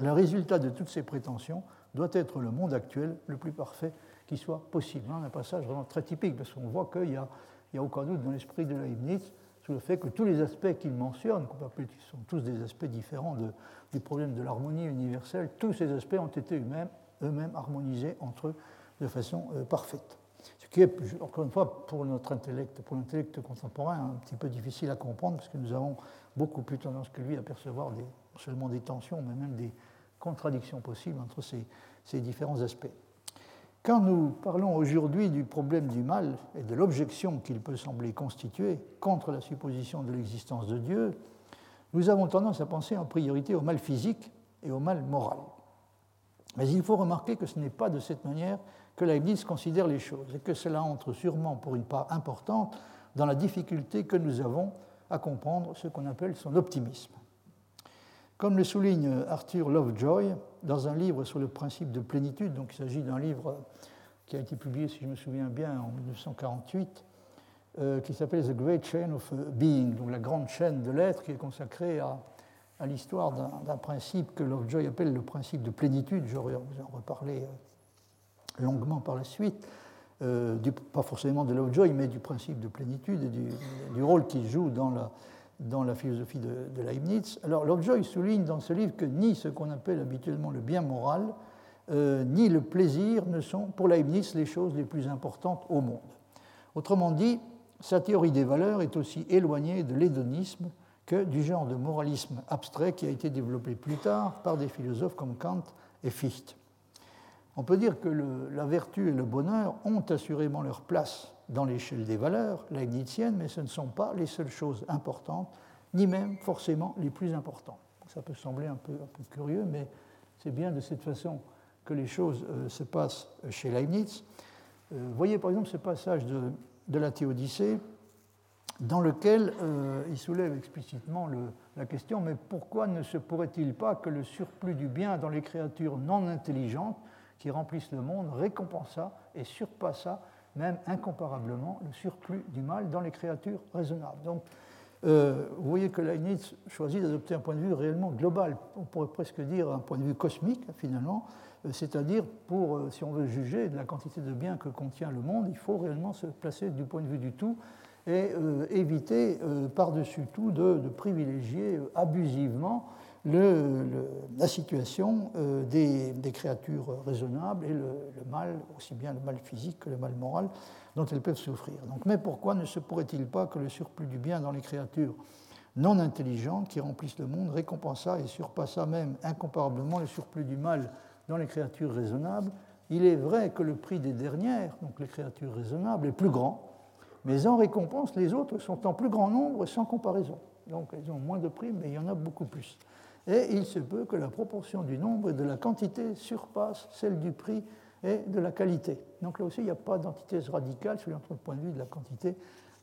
le résultat de toutes ces prétentions doit être le monde actuel le plus parfait qui soit possible. Un passage vraiment très typique, parce qu'on voit qu'il n'y a, a, aucun doute dans l'esprit de Leibniz le fait que tous les aspects qu'il mentionne, qui sont tous des aspects différents du problème de l'harmonie universelle, tous ces aspects ont été eux-mêmes harmonisés entre eux de façon euh, parfaite. Ce qui est, encore une fois, pour notre intellect, pour l'intellect contemporain, un petit peu difficile à comprendre, parce que nous avons beaucoup plus tendance que lui à percevoir non seulement des tensions, mais même des contradictions possibles entre ces différents aspects. Quand nous parlons aujourd'hui du problème du mal et de l'objection qu'il peut sembler constituer contre la supposition de l'existence de Dieu, nous avons tendance à penser en priorité au mal physique et au mal moral. Mais il faut remarquer que ce n'est pas de cette manière que Leibniz considère les choses et que cela entre sûrement pour une part importante dans la difficulté que nous avons à comprendre ce qu'on appelle son optimisme. Comme le souligne Arthur Lovejoy dans un livre sur le principe de plénitude, donc il s'agit d'un livre qui a été publié, si je me souviens bien, en 1948, euh, qui s'appelle The Great Chain of Being, donc la grande chaîne de l'être, qui est consacrée à, l'histoire d'un principe que Lovejoy appelle le principe de plénitude. Je vais en reparler euh, longuement par la suite. Euh, pas forcément de Lovejoy, mais du principe de plénitude et du, rôle qu'il joue dans la, dans la philosophie de, Leibniz. Alors Lovejoy souligne dans ce livre que ni ce qu'on appelle habituellement le bien moral, euh, ni le plaisir ne sont pour Leibniz les choses les plus importantes au monde. Autrement dit, sa théorie des valeurs est aussi éloignée de l'hédonisme que du genre de moralisme abstrait qui a été développé plus tard par des philosophes comme Kant et Fichte. On peut dire que la vertu et le bonheur ont assurément leur place dans l'échelle des valeurs leibniziennes, mais ce ne sont pas les seules choses importantes, ni même forcément les plus importantes. Ça peut sembler un peu, curieux, mais c'est bien de cette façon que les choses euh, se passent chez Leibniz. Euh, voyez par exemple ce passage de, la Théodicée dans lequel euh, il soulève explicitement la question mais pourquoi ne se pourrait-il pas que le surplus du bien dans les créatures non intelligentes qui remplissent le monde récompensa et surpassa même incomparablement le surplus du mal dans les créatures raisonnables. Donc, euh, vous voyez que Leibniz choisit d'adopter un point de vue réellement global, on pourrait presque dire un point de vue cosmique finalement, euh, c'est-à-dire pour, si on veut juger de la quantité de biens que contient le monde, il faut réellement se placer du point de vue du tout et euh, éviter euh, par-dessus tout de, privilégier euh, la situation des, créatures raisonnables et le, mal, aussi bien le mal physique que le mal moral, dont elles peuvent souffrir. Donc, mais pourquoi ne se pourrait-il pas que le surplus du bien dans les créatures non intelligentes qui remplissent le monde récompensa et surpassa même incomparablement le surplus du mal dans les créatures raisonnables? Il est vrai que le prix des dernières, donc les créatures raisonnables, est plus grand, mais en récompense, les autres sont en plus grand nombre sans comparaison. Donc elles ont moins de prix, mais il y en a beaucoup plus. Et il se peut que la proportion du nombre et de la quantité surpasse celle du prix et de la qualité. Donc là aussi, il n'y a pas d'antithèse radicale sur le point de vue de la quantité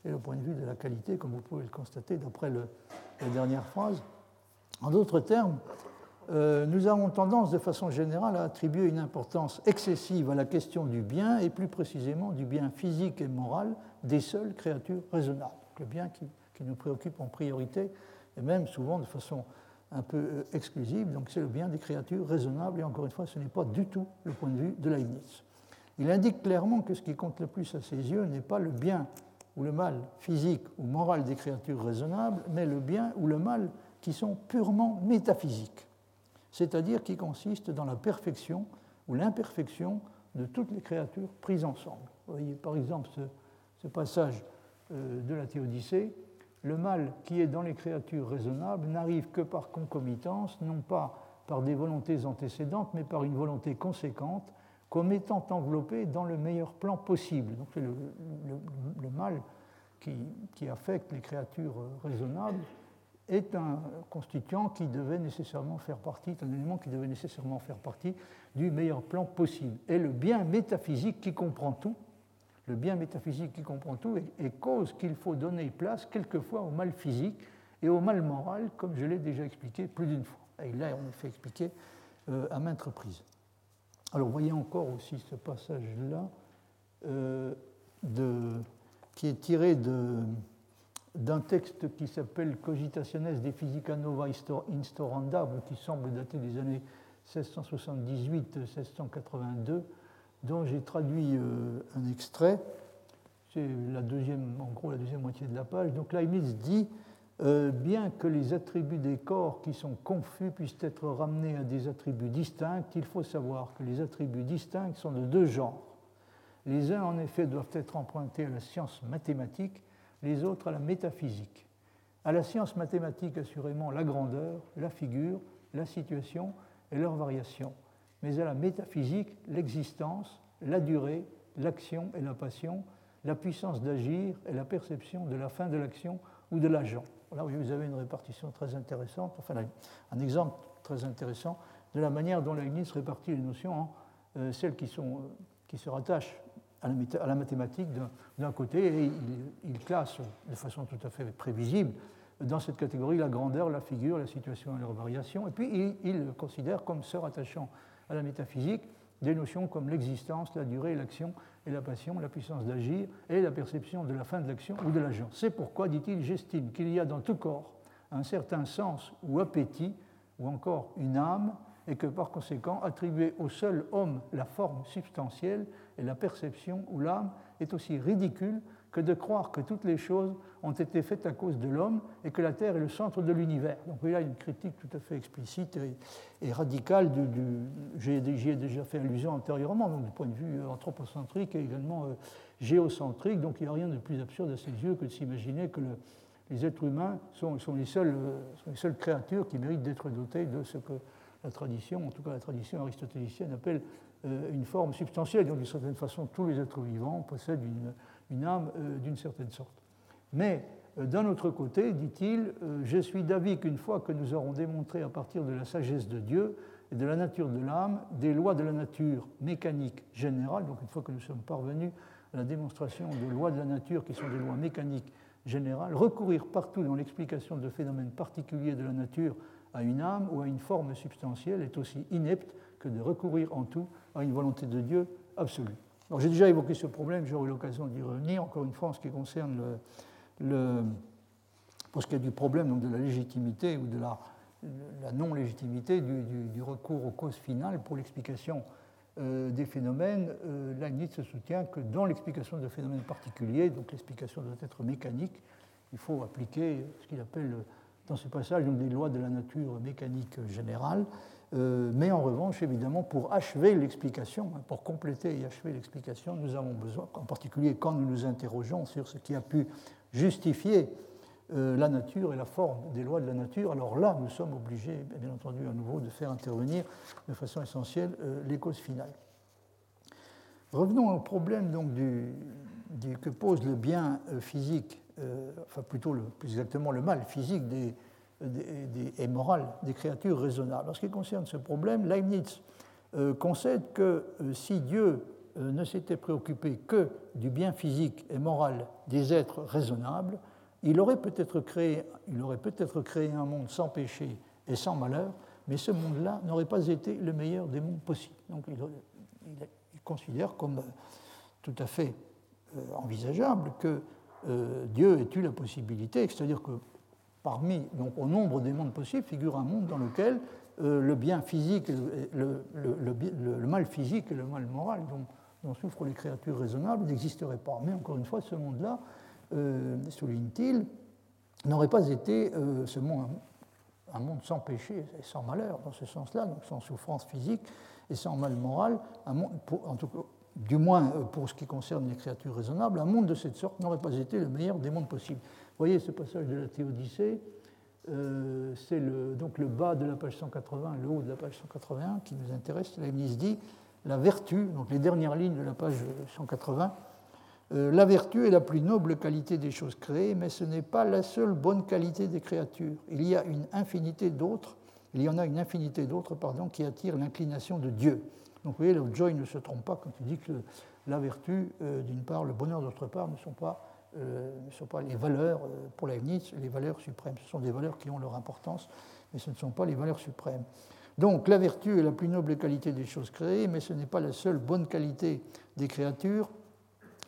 et le point de vue de la qualité, comme vous pouvez le constater d'après la dernière phrase. En d'autres termes, euh, nous avons tendance de façon générale à attribuer une importance excessive à la question du bien et plus précisément du bien physique et moral des seules créatures raisonnables. Le bien qui nous préoccupe en priorité et même souvent de façon un peu euh, exclusive, donc c'est le bien des créatures raisonnables et encore une fois ce n'est pas du tout le point de vue de Leibniz. Il indique clairement que ce qui compte le plus à ses yeux n'est pas le bien ou le mal physique ou moral des créatures raisonnables, mais le bien ou le mal qui sont purement métaphysiques, c'est-à-dire qui consistent dans la perfection ou l'imperfection de toutes les créatures prises ensemble. Vous voyez par exemple ce, passage euh, de la Théodicée, le mal qui est dans les créatures raisonnables n'arrive que par concomitance, non pas par des volontés antécédentes, mais par une volonté conséquente, comme étant enveloppée dans le meilleur plan possible. Donc le, le, mal qui, qui, affecte les créatures raisonnables est un constituant qui devait nécessairement faire partie, un élément qui devait nécessairement faire partie du meilleur plan possible. Et le bien métaphysique qui comprend tout, le bien métaphysique qui comprend tout, est, cause qu'il faut donner place quelquefois au mal physique et au mal moral, comme je l'ai déjà expliqué plus d'une fois. Et là, on a fait expliquer euh, à maintes reprises. Alors, voyez encore aussi ce passage-là, euh, qui est tiré d'un texte qui s'appelle Cogitationes de Physica Nova Instoranda, qui semble dater des années 1678-1682, dont j'ai traduit euh, un extrait. C'est la deuxième, en gros la deuxième moitié de la page. Donc Leibniz dit euh, bien que les attributs des corps qui sont confus puissent être ramenés à des attributs distincts, il faut savoir que les attributs distincts sont de deux genres. Les uns, en effet, doivent être empruntés à la science mathématique les autres à la métaphysique. À la science mathématique, assurément, la grandeur, la figure, la situation et leurs variations. Mais à la métaphysique, l'existence, la durée, l'action et la passion, la puissance d'agir et la perception de la fin de l'action ou de l'agent. Là, vous avez une répartition très intéressante, enfin un exemple très intéressant de la manière dont Leibniz répartit les notions en euh, celles qui, sont, euh, qui se rattachent à la, mathématique d'un côté et il, classe de façon tout à fait prévisible dans cette catégorie la grandeur, la figure, la situation et leurs variations. Et puis il, considère comme se rattachant à la métaphysique des notions comme l'existence, la durée, l'action et la passion, la puissance d'agir et la perception de la fin de l'action ou de l'agent. C'est pourquoi, dit-il, j'estime qu'il y a dans tout corps un certain sens ou appétit ou encore une âme et que par conséquent, attribuer au seul homme la forme substantielle et la perception ou l'âme est aussi ridicule que de croire que toutes les choses ont été faites à cause de l'homme et que la Terre est le centre de l'univers. Donc il y a une critique tout à fait explicite et, radicale du, j'y ai déjà fait allusion antérieurement, donc du point de vue anthropocentrique et également euh, géocentrique. Donc il n'y a rien de plus absurde à ses yeux que de s'imaginer que les êtres humains sont, sont, les seules, créatures qui méritent d'être dotées de ce que la tradition, en tout cas la tradition aristotélicienne, appelle euh, une forme substantielle. Donc, d'une certaine façon, tous les êtres vivants possèdent une, âme euh, d'une certaine sorte. Mais, euh, d'un autre côté, dit-il, je suis d'avis qu'une fois que nous aurons démontré à partir de la sagesse de Dieu et de la nature de l'âme des lois de la nature mécanique générale, donc une fois que nous sommes parvenus à la démonstration de lois de la nature qui sont des lois mécaniques générales, recourir partout dans l'explication de phénomènes particuliers de la nature à une âme ou à une forme substantielle est aussi inepte que de recourir en tout à une volonté de Dieu absolue. J'ai déjà évoqué ce problème, j'aurai l'occasion d'y revenir, encore une fois en ce qui concerne le, pour ce qui est du problème de la légitimité ou de la, la non-légitimité du, recours aux causes finales pour l'explication euh, des phénomènes. Euh, Leibniz se soutient que dans l'explication de phénomènes particuliers, donc l'explication doit être mécanique, il faut appliquer ce qu'il appelle dans ce passage donc des lois de la nature mécanique générale, euh, mais en revanche, évidemment, pour achever l'explication, hein, pour compléter et achever l'explication, nous avons besoin, en particulier quand nous nous interrogeons sur ce qui a pu justifier euh, la nature et la forme des lois de la nature, alors là, nous sommes obligés, bien entendu, à nouveau, de faire intervenir de façon essentielle euh, les causes finales. Revenons au problème donc, que pose le bien physique enfin plutôt plus exactement le mal physique des, et moral des créatures raisonnables. En ce qui concerne ce problème, Leibniz concède que si Dieu ne s'était préoccupé que du bien physique et moral des êtres raisonnables, il aurait peut-être créé, peut créé un monde sans péché et sans malheur, mais ce monde-là n'aurait pas été le meilleur des mondes possibles. Donc il, considère comme tout à fait envisageable que Dieu ait eu la possibilité, c'est-à-dire que parmi, donc au nombre des mondes possibles, figure un monde dans lequel euh, le bien physique, le, mal physique et le mal moral dont, souffrent les créatures raisonnables n'existeraient pas. Mais encore une fois, ce monde-là, euh, souligne-t-il, n'aurait pas été euh, ce monde, un monde sans péché et sans malheur, dans ce sens-là, donc sans souffrance physique et sans mal moral, du moins pour ce qui concerne les créatures raisonnables, un monde de cette sorte n'aurait pas été le meilleur des mondes possibles. Voyez ce passage de la Théodicée, euh, c'est le, donc le bas de la page 180, le haut de la page 181 qui nous intéresse. Leibniz dit la vertu, donc les dernières lignes de la page 180, euh, la vertu est la plus noble qualité des choses créées, mais ce n'est pas la seule bonne qualité des créatures. Il y a une infinité d'autres, il y en a une infinité d'autres, pardon, qui attirent l'inclination de Dieu. Donc vous voyez, le Joy ne se trompe pas quand il dit que la vertu, euh, d'une part, le bonheur d'autre part, ne sont pas ne sont pas les valeurs, euh, pour Leibniz, les valeurs suprêmes. Ce sont des valeurs qui ont leur importance, mais ce ne sont pas les valeurs suprêmes. Donc la vertu est la plus noble qualité des choses créées, mais ce n'est pas la seule bonne qualité des créatures.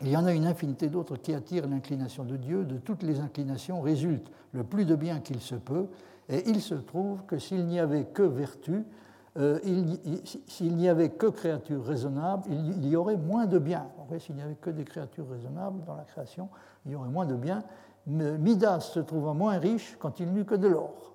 Il y en a une infinité d'autres qui attirent l'inclination de Dieu. De toutes les inclinations résulte le plus de bien qu'il se peut, et il se trouve que s'il n'y avait que vertu, euh, s'il n'y avait que créatures raisonnables, il y aurait moins de bien. S'il n'y avait que des créatures raisonnables dans la création, il y aurait moins de bien. Midas se trouvant moins riche quand il n'eut que de l'or.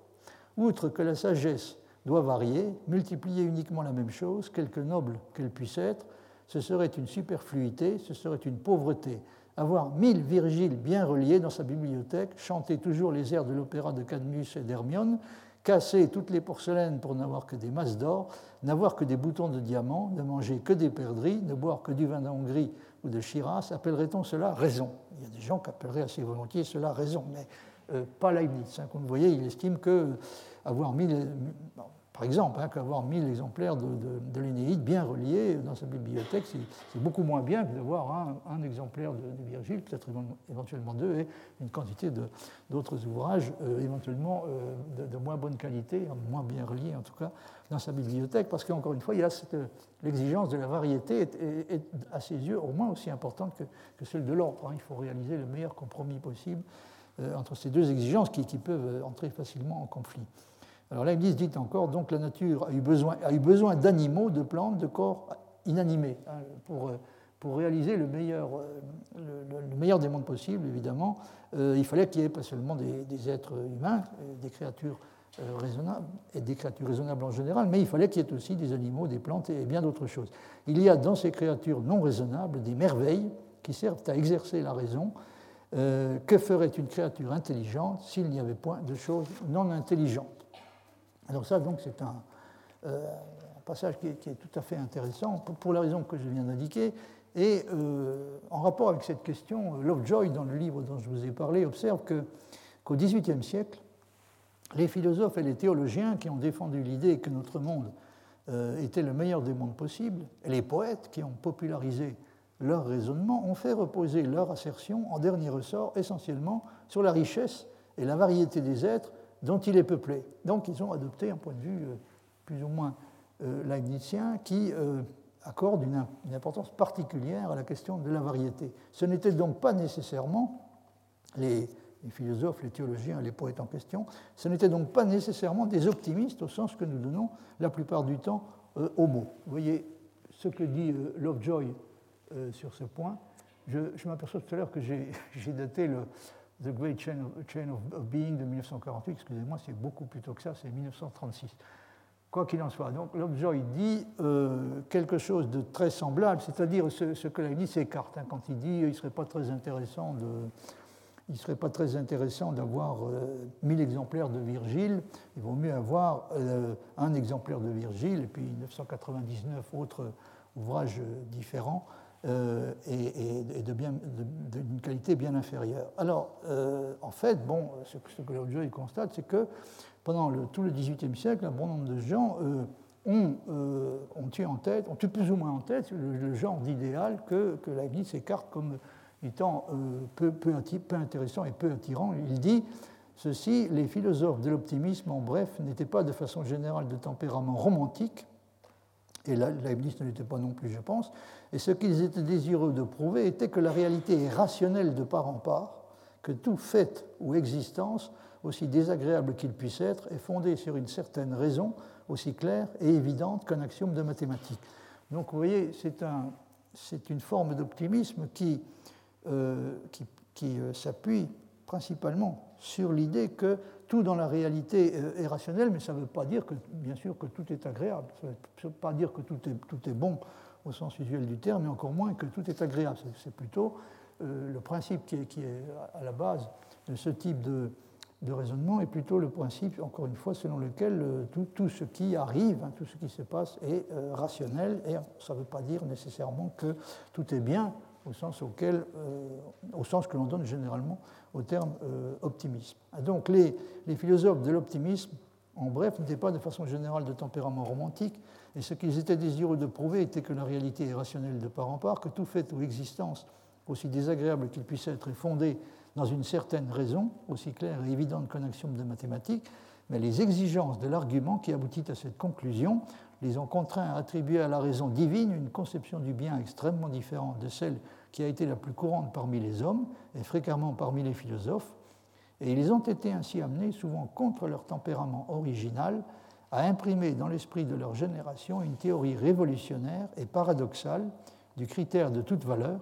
Outre que la sagesse doit varier, multiplier uniquement la même chose, quelque noble qu'elle puisse être, ce serait une superfluité, ce serait une pauvreté. Avoir mille Virgiles bien reliés dans sa bibliothèque, chanter toujours les airs de l'opéra de Cadmus et d'Hermione, casser toutes les porcelaines pour n'avoir que des masses d'or, n'avoir que des boutons de diamant, ne manger que des perdrix, ne boire que du vin d'Hongrie ou de Shiraz, appellerait-on cela raison? Il y a des gens qui appelleraient assez volontiers cela raison, mais euh, pas Leibniz. Hein. Comme vous voyez, il estime que avoir mille, par exemple, hein, qu'avoir 1000 exemplaires de, de, l'Énéide bien reliés dans sa bibliothèque, c'est beaucoup moins bien que d'avoir un, exemplaire de, Virgile, peut-être éventuellement deux, et une quantité d'autres ouvrages euh, éventuellement euh, de, moins bonne qualité, moins bien reliés en tout cas, dans sa bibliothèque, parce qu'encore une fois, l'exigence de la variété est, à ses yeux au moins aussi importante que, celle de l'ordre. Hein. Il faut réaliser le meilleur compromis possible euh, entre ces deux exigences qui peuvent entrer facilement en conflit. Alors Leibniz dit encore, donc la nature a eu besoin, d'animaux, de plantes, de corps inanimés hein, pour, euh, pour réaliser le meilleur, euh, le, meilleur des mondes possibles, évidemment. Euh, il fallait qu'il y ait pas seulement des, êtres humains, des créatures raisonnables, et des créatures raisonnables en général, mais il fallait qu'il y ait aussi des animaux, des plantes et bien d'autres choses. Il y a dans ces créatures non raisonnables des merveilles qui servent à exercer la raison. que ferait une créature intelligente s'il n'y avait point de choses non intelligentes? Alors ça, donc, c'est un, euh, passage qui est, tout à fait intéressant pour, la raison que je viens d'indiquer. Et euh, en rapport avec cette question, Lovejoy, dans le livre dont je vous ai parlé, observe qu'au XVIIIe siècle, les philosophes et les théologiens qui ont défendu l'idée que notre monde euh, était le meilleur des mondes possibles, et les poètes qui ont popularisé leur raisonnement, ont fait reposer leur assertion en dernier ressort essentiellement sur la richesse et la variété des êtres dont il est peuplé. Donc ils ont adopté un point de vue euh, plus ou moins euh, leibnizien qui euh, accorde une, importance particulière à la question de la variété. Ce n'était donc pas nécessairement, les, philosophes, les théologiens, les poètes en question, ce n'étaient donc pas nécessairement des optimistes au sens que nous donnons la plupart du temps aux mots. Vous voyez ce que dit Lovejoy sur ce point. Je m'aperçois tout à l'heure que j'ai daté le, The Great Chain of, Being de 1948, excusez-moi, c'est beaucoup plus tôt que ça, c'est 1936. Quoi qu'il en soit, donc Lovejoy dit euh, quelque chose de très semblable, c'est-à-dire ce, ce, que Leibniz s'écarte hein, quand il dit il ne serait pas très intéressant d'avoir 1000 euh, exemplaires de Virgile, il vaut mieux avoir euh, un exemplaire de Virgile et puis 999 autres ouvrages différents. Euh, et, d'une qualité bien inférieure. Alors, euh, en fait, bon, ce, que Lovejoy constate, c'est que pendant tout le XVIIIe siècle, un bon nombre de gens euh, ont, euh, eu en tête, ont eu plus ou moins en tête le, genre d'idéal que, que Leibniz écarte comme étant peu, peu, peu, intéressant et peu attirant. Il dit ceci les philosophes de l'optimisme, en bref, n'étaient pas de façon générale de tempérament romantique, et Leibniz ne l'était pas non plus, je pense, et ce qu'ils étaient désireux de prouver était que la réalité est rationnelle de part en part, que tout fait ou existence, aussi désagréable qu'il puisse être, est fondé sur une certaine raison aussi claire et évidente qu'un axiome de mathématiques. Donc vous voyez, c'est un, une forme d'optimisme qui, euh, qui, qui euh, s'appuie principalement sur l'idée que tout dans la réalité euh, est rationnel, mais ça ne veut pas dire que, bien sûr, que tout est agréable. Ça ne veut pas dire que tout est, tout est bon au sens usuel du terme, mais encore moins que tout est agréable. C'est plutôt le principe qui est, qui est, à la base de ce type de, de raisonnement est plutôt le principe, encore une fois, selon lequel euh, tout, tout ce qui arrive, hein, tout ce qui se passe est euh, rationnel, et ça ne veut pas dire nécessairement que tout est bien au sens, auquel, euh, au sens que l'on donne généralement au terme optimisme. Donc les, les, philosophes de l'optimisme, en bref, n'étaient pas de façon générale de tempérament romantique, et ce qu'ils étaient désireux de prouver était que la réalité est rationnelle de part en part, que tout fait ou existence, aussi désagréable qu'il puisse être, est fondé dans une certaine raison, aussi claire et évidente qu'un axiome de mathématiques, mais les exigences de l'argument qui aboutit à cette conclusion les ont contraints à attribuer à la raison divine une conception du bien extrêmement différente de celle qui a été la plus courante parmi les hommes et fréquemment parmi les philosophes, et ils ont été ainsi amenés, souvent contre leur tempérament original, à imprimer dans l'esprit de leur génération une théorie révolutionnaire et paradoxale du critère de toute valeur,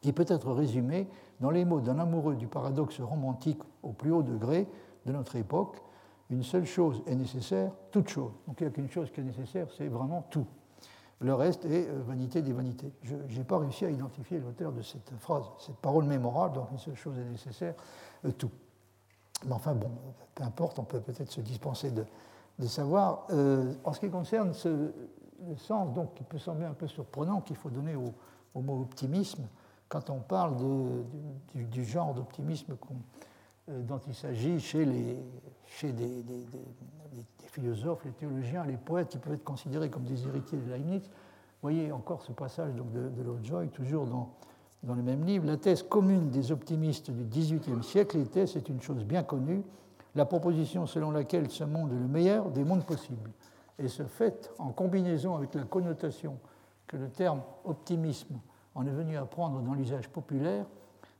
qui peut être résumée dans les mots d'un amoureux du paradoxe romantique au plus haut degré de notre époque, une seule chose est nécessaire, toute chose. Donc il n'y a qu'une chose qui est nécessaire, c'est vraiment tout. Le reste est euh, vanité des vanités. Je n'ai pas réussi à identifier l'auteur de cette phrase, cette parole mémorable, donc une seule chose est nécessaire, euh, tout. Mais enfin, bon, peu importe, on peut peut-être se dispenser de, savoir. Euh, en ce qui concerne ce, le sens, donc, qui peut sembler un peu surprenant qu'il faut donner au, mot optimisme, quand on parle du, genre d'optimisme dont il s'agit chez, les, chez des, philosophes, les théologiens, les poètes qui peuvent être considérés comme des héritiers de Leibniz. Voyez encore ce passage de, de Lovejoy, toujours dans, dans le même livre. La thèse commune des optimistes du XVIIIe siècle était, c'est une chose bien connue, la proposition selon laquelle ce monde est le meilleur des mondes possibles. Et ce fait, en combinaison avec la connotation que le terme optimisme on est venu apprendre dans l'usage populaire,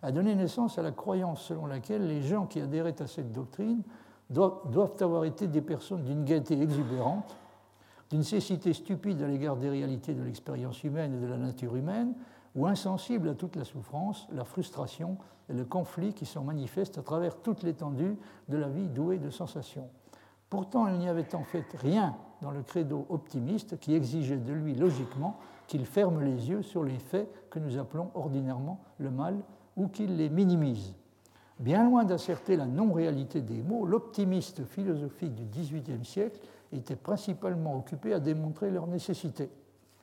a donné naissance à la croyance selon laquelle les gens qui adhéraient à cette doctrine doivent, avoir été des personnes d'une gaieté exubérante, d'une cécité stupide à l'égard des réalités de l'expérience humaine et de la nature humaine, ou insensibles à toute la souffrance, la frustration et le conflit qui sont manifestes à travers toute l'étendue de la vie douée de sensations. Pourtant, il n'y avait en fait rien dans le credo optimiste qui exigeait de lui logiquement qu'il ferme les yeux sur les faits que nous appelons ordinairement le mal ou qu'il les minimise. Bien loin d'asserter la non-réalité des mots, l'optimiste philosophique du XVIIIe siècle était principalement occupé à démontrer leur nécessité,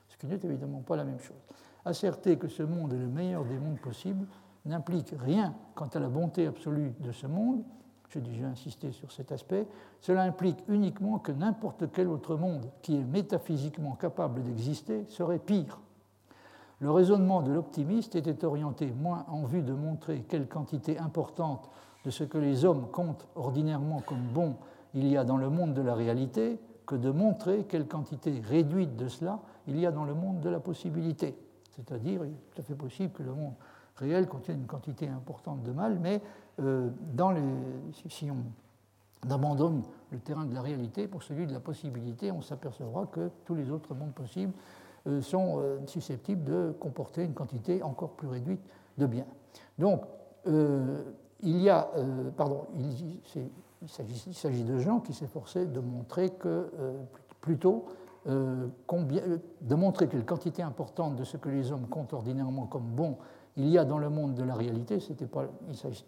ce qui n'est évidemment pas la même chose. Asserter que ce monde est le meilleur des mondes possibles n'implique rien quant à la bonté absolue de ce monde, j'ai déjà insisté sur cet aspect, cela implique uniquement que n'importe quel autre monde qui est métaphysiquement capable d'exister serait pire. Le raisonnement de l'optimiste était orienté moins en vue de montrer quelle quantité importante de ce que les hommes comptent ordinairement comme bon il y a dans le monde de la réalité que de montrer quelle quantité réduite de cela il y a dans le monde de la possibilité. C'est-à-dire, il est tout à fait possible que le monde réel contienne une quantité importante de mal, mais euh, si on abandonne le terrain de la réalité pour celui de la possibilité, on s'apercevra que tous les autres mondes possibles sont euh, susceptibles de comporter une quantité encore plus réduite de biens. Donc, il y a, pardon, il, s'agit de gens qui s'efforçaient de montrer que, plutôt, de montrer quelle quantité importante de ce que les hommes comptent ordinairement comme bon il y a dans le monde de la réalité, pas,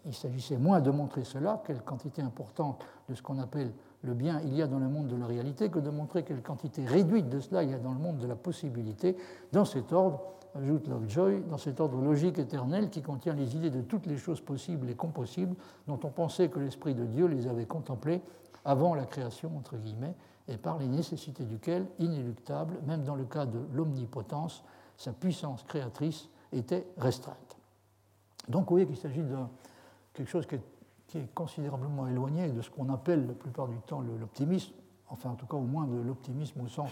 il s'agissait moins de montrer cela, quelle quantité importante de ce qu'on appelle le bien il y a dans le monde de la réalité, que de montrer quelle quantité réduite de cela il y a dans le monde de la possibilité, dans cet ordre, ajoute Lovejoy, dans cet ordre logique éternel qui contient les idées de toutes les choses possibles et compossibles dont on pensait que l'Esprit de Dieu les avait contemplées avant la création, entre guillemets, et par les nécessités duquel, inéluctable, même dans le cas de l'omnipotence, sa puissance créatrice était restreinte. Donc vous voyez qu'il s'agit de quelque chose qui est, considérablement éloigné de ce qu'on appelle la plupart du temps l'optimisme, enfin en tout cas au moins de l'optimisme au sens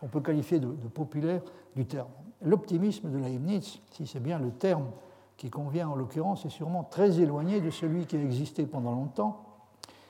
qu'on peut qualifier de populaire du terme. L'optimisme de Leibniz, si c'est bien le terme qui convient en l'occurrence, est sûrement très éloigné de celui qui a existé pendant longtemps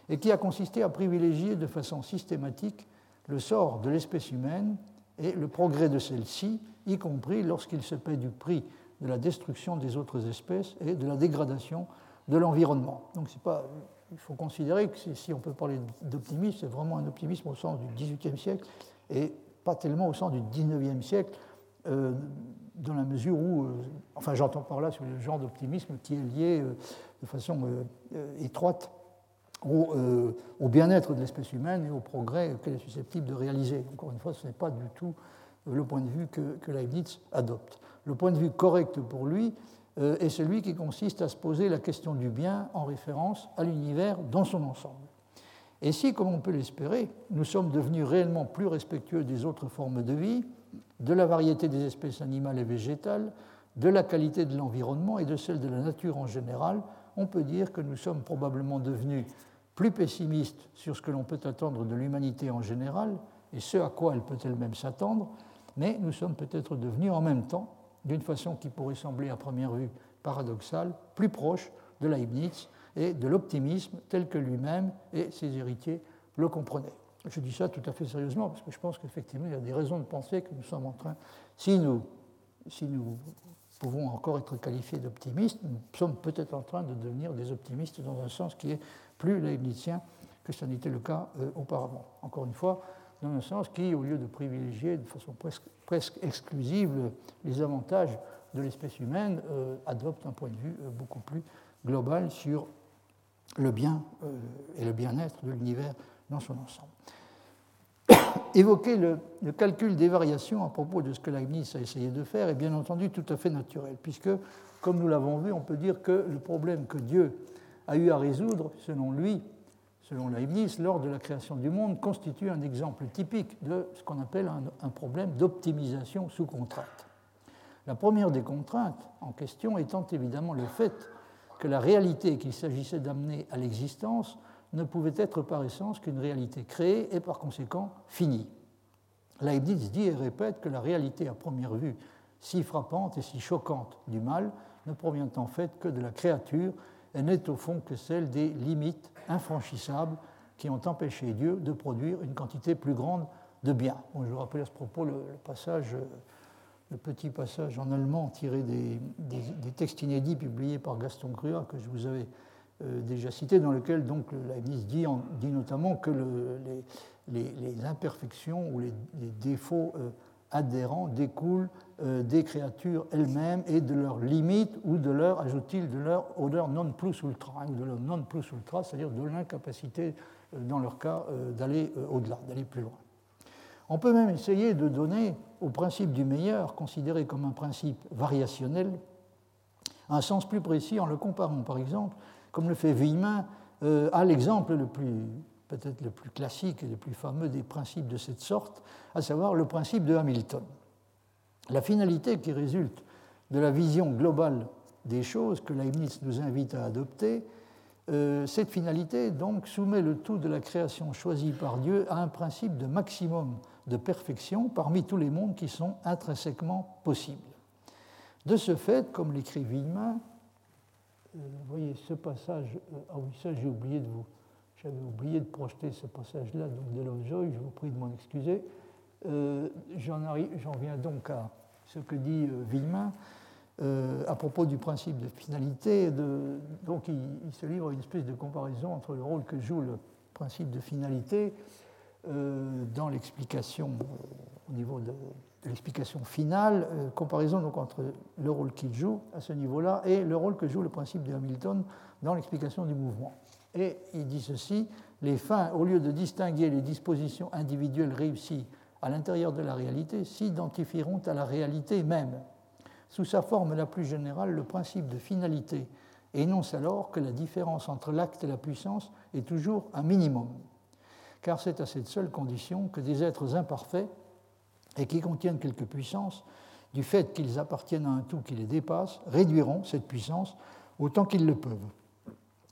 et qui a consisté à privilégier de façon systématique le sort de l'espèce humaine et le progrès de celle-ci, y compris lorsqu'il se paie du prix de la destruction des autres espèces et de la dégradation de l'environnement. Donc pas, il faut considérer que si on peut parler d'optimisme, c'est vraiment un optimisme au sens du XVIIIe siècle et pas tellement au sens du XIXe siècle, euh, dans la mesure où, euh, enfin j'entends par là sur le genre d'optimisme qui est lié euh, de façon étroite au, bien-être de l'espèce humaine et au progrès qu'elle est susceptible de réaliser. Encore une fois, ce n'est pas du tout le point de vue que, que, Leibniz adopte. Le point de vue correct pour lui est celui qui consiste à se poser la question du bien en référence à l'univers dans son ensemble. Et si, comme on peut l'espérer, nous sommes devenus réellement plus respectueux des autres formes de vie, de la variété des espèces animales et végétales, de la qualité de l'environnement et de celle de la nature en général, on peut dire que nous sommes probablement devenus plus pessimistes sur ce que l'on peut attendre de l'humanité en général et ce à quoi elle peut elle-même s'attendre, mais nous sommes peut-être devenus en même temps, d'une façon qui pourrait sembler à première vue paradoxale, plus proches de Leibniz et de l'optimisme tel que lui-même et ses héritiers le comprenaient. Je dis ça tout à fait sérieusement parce que je pense qu'effectivement, il y a des raisons de penser que nous sommes en train, si nous, pouvons encore être qualifiés d'optimistes, nous sommes peut-être en train de devenir des optimistes dans un sens qui est plus leibnizien que ce n'était le cas euh, auparavant. Encore une fois, dans un sens qui, au lieu de privilégier de façon presque, presque exclusive les avantages de l'espèce humaine, euh, adopte un point de vue euh, beaucoup plus global sur le bien et le bien-être de l'univers dans son ensemble. Évoquer le, calcul des variations à propos de ce que Leibniz a essayé de faire est bien entendu tout à fait naturel, puisque, comme nous l'avons vu, on peut dire que le problème que Dieu a eu à résoudre, selon lui, selon Leibniz, lors de la création du monde, constitue un exemple typique de ce qu'on appelle un, un problème d'optimisation sous contrainte. La première des contraintes en question étant évidemment le fait que la réalité qu'il s'agissait d'amener à l'existence ne pouvait être par essence qu'une réalité créée et par conséquent finie. Leibniz dit et répète que la réalité à première vue si frappante et si choquante du mal ne provient en fait que de la créature n'est au fond que celle des limites infranchissables qui ont empêché Dieu de produire une quantité plus grande de bien. je vous rappelle à ce propos le, passage, le petit passage en allemand tiré des, des textes inédits publiés par Gaston Crua que je vous avais euh, déjà cité, dans lequel donc Leibniz dit, dit notamment que les, imperfections ou les, défauts euh, adhérents découlent euh, des créatures elles-mêmes et de leurs limites ou de leur, ajoute-t-il, de leur odeur non plus ultra, ou de leur non plus ultra, c'est-à-dire de l'incapacité, dans leur cas, d'aller au-delà, d'aller plus loin. On peut même essayer de donner au principe du meilleur, considéré comme un principe variationnel, un sens plus précis en le comparant, par exemple, comme le fait Villemin, euh, à l'exemple le plus peut-être le plus classique et le plus fameux des principes de cette sorte, à savoir le principe de Hamilton. La finalité qui résulte de la vision globale des choses que Leibniz nous invite à adopter, euh, cette finalité donc soumet le tout de la création choisie par Dieu à un principe de maximum de perfection parmi tous les mondes qui sont intrinsèquement possibles. De ce fait, comme l'écrit Villemin, euh, vous voyez ce passage, euh, ah oui, ça j'ai oublié de vous, j'avais oublié de projeter ce passage-là, de Lovejoy, je vous prie de m'en excuser. Euh, j'en viens donc à ce que dit Villemin à propos du principe de finalité. Donc il, se livre à une espèce de comparaison entre le rôle que joue le principe de finalité dans l'explication au niveau de, de l'explication finale, euh, comparaison donc entre le rôle qu'il joue à ce niveau-là et le rôle que joue le principe de Hamilton dans l'explication du mouvement. Et il dit ceci, les fins, au lieu de distinguer les dispositions individuelles réussies à l'intérieur de la réalité, s'identifieront à la réalité même. Sous sa forme la plus générale, le principe de finalité énonce alors que la différence entre l'acte et la puissance est toujours un minimum car c'est à cette seule condition que des êtres imparfaits et qui contiennent quelque puissance, du fait qu'ils appartiennent à un tout qui les dépasse, réduiront cette puissance autant qu'ils le peuvent.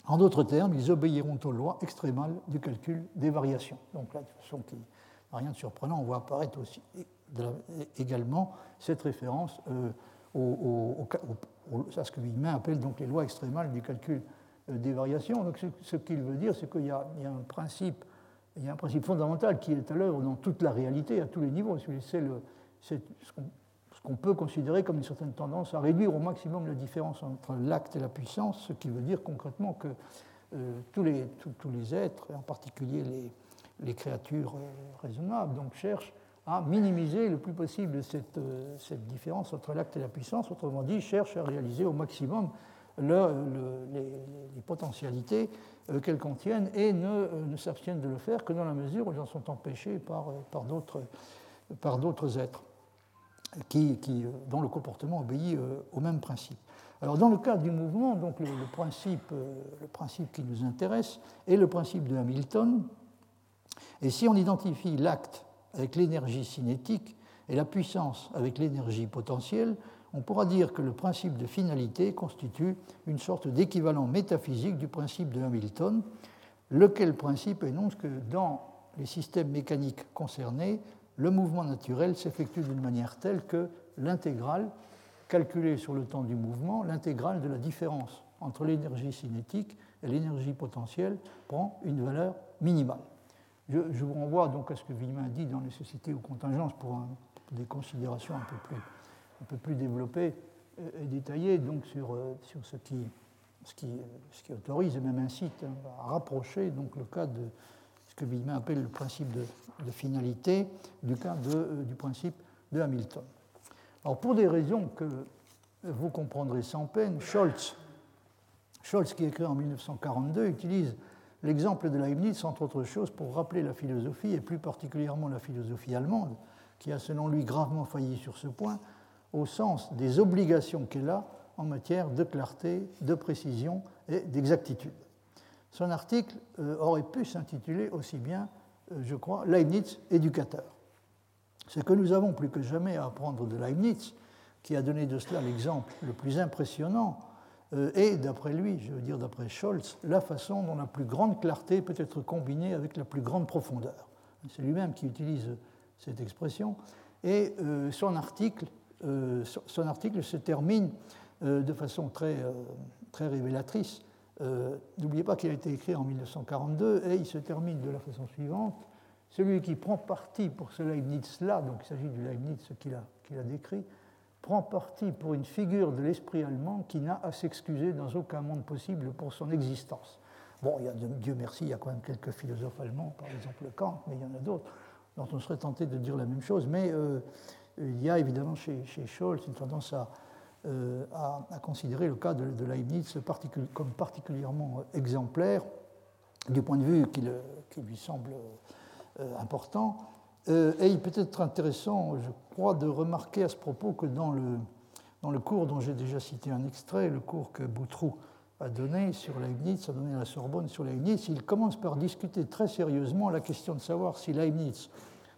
En d'autres termes, ils obéiront aux lois extrémales du calcul des variations. Donc là, de façon rien de surprenant, on voit apparaître aussi également cette référence euh, à ce que Wigman appelle donc les lois extrémales du calcul euh, des variations. Donc ce, qu'il veut dire, c'est qu'il y, a un principe, il y a un principe fondamental qui est à l'œuvre dans toute la réalité, à tous les niveaux. C'est ce peut considérer comme une certaine tendance à réduire au maximum la différence entre l'acte et la puissance, ce qui veut dire concrètement que euh, tous, les, êtres, en particulier les, créatures euh, raisonnables, donc cherchent à minimiser le plus possible cette, cette différence entre l'acte et la puissance, autrement dit, cherchent à réaliser au maximum les, potentialités euh, qu'elles contiennent et ne, euh, ne s'abstiennent de le faire que dans la mesure où elles en sont euh, par d'autres êtres qui, qui, dont le comportement obéit au même principe. Alors, dans le cas du mouvement, donc le, principe, le principe qui nous intéresse est le principe de Hamilton. Et si on identifie l'acte avec l'énergie cinétique et la puissance avec l'énergie potentielle, on pourra dire que le principe de finalité constitue une sorte d'équivalent métaphysique du principe de Hamilton, lequel principe énonce que dans les systèmes mécaniques concernés, le mouvement naturel s'effectue d'une manière telle que l'intégrale, calculée sur le temps du mouvement, l'intégrale de la différence entre l'énergie cinétique et l'énergie potentielle prend une valeur minimale. Je, vous renvoie donc à ce que Villemin dit dans Nécessité ou contingence pour des considérations un peu plus un peu plus développé et détaillé donc sur, euh, ce, qui, autorise et même incite à rapprocher donc le cas de que Villemin appelle le principe de, finalité du cas euh, du principe de Hamilton. Alors pour des raisons que vous comprendrez sans peine, Scholz, Scholz qui écrit en 1942, utilise l'exemple de Leibniz, entre autres choses, pour rappeler la philosophie, et plus particulièrement la philosophie allemande, qui a selon lui gravement failli sur ce point, au sens des obligations qu'elle a en matière de clarté, de précision et d'exactitude. Son article euh, aurait pu s'intituler aussi bien, euh, je crois, Leibniz éducateur. Ce que nous avons plus que jamais à apprendre de Leibniz, qui a donné de cela l'exemple le plus impressionnant, euh, est, d'après lui, je veux dire d'après Scholz, la façon dont la plus grande clarté peut être combinée avec la plus grande profondeur. C'est lui-même qui utilise cette expression. Et son article euh, son article se termine euh, de façon très, euh, très révélatrice. N'oubliez pas qu'il a été écrit en 1942 et il se termine de la façon suivante. Celui qui prend parti pour ce Leibniz-là, donc il s'agit du Leibniz qu'il a, décrit, prend parti pour une figure de l'esprit allemand qui n'a à s'excuser dans aucun monde possible pour son existence. Bon, il y a, Dieu merci, il y a quand même quelques philosophes allemands, par exemple Kant, mais il y en a d'autres dont on serait tenté de dire la même chose. Mais il y a évidemment chez, Scholz une tendance euh, à, considérer le cas de, Leibniz comme particulièrement exemplaire du point de vue qui, lui semble euh, important. Euh, et il peut être intéressant, je crois, de remarquer à ce propos que dans le, dans le cours dont j'ai déjà cité un extrait, le cours que Boutroux a donné sur Leibniz, a donné à la Sorbonne sur Leibniz, il commence par discuter très sérieusement la question de savoir si Leibniz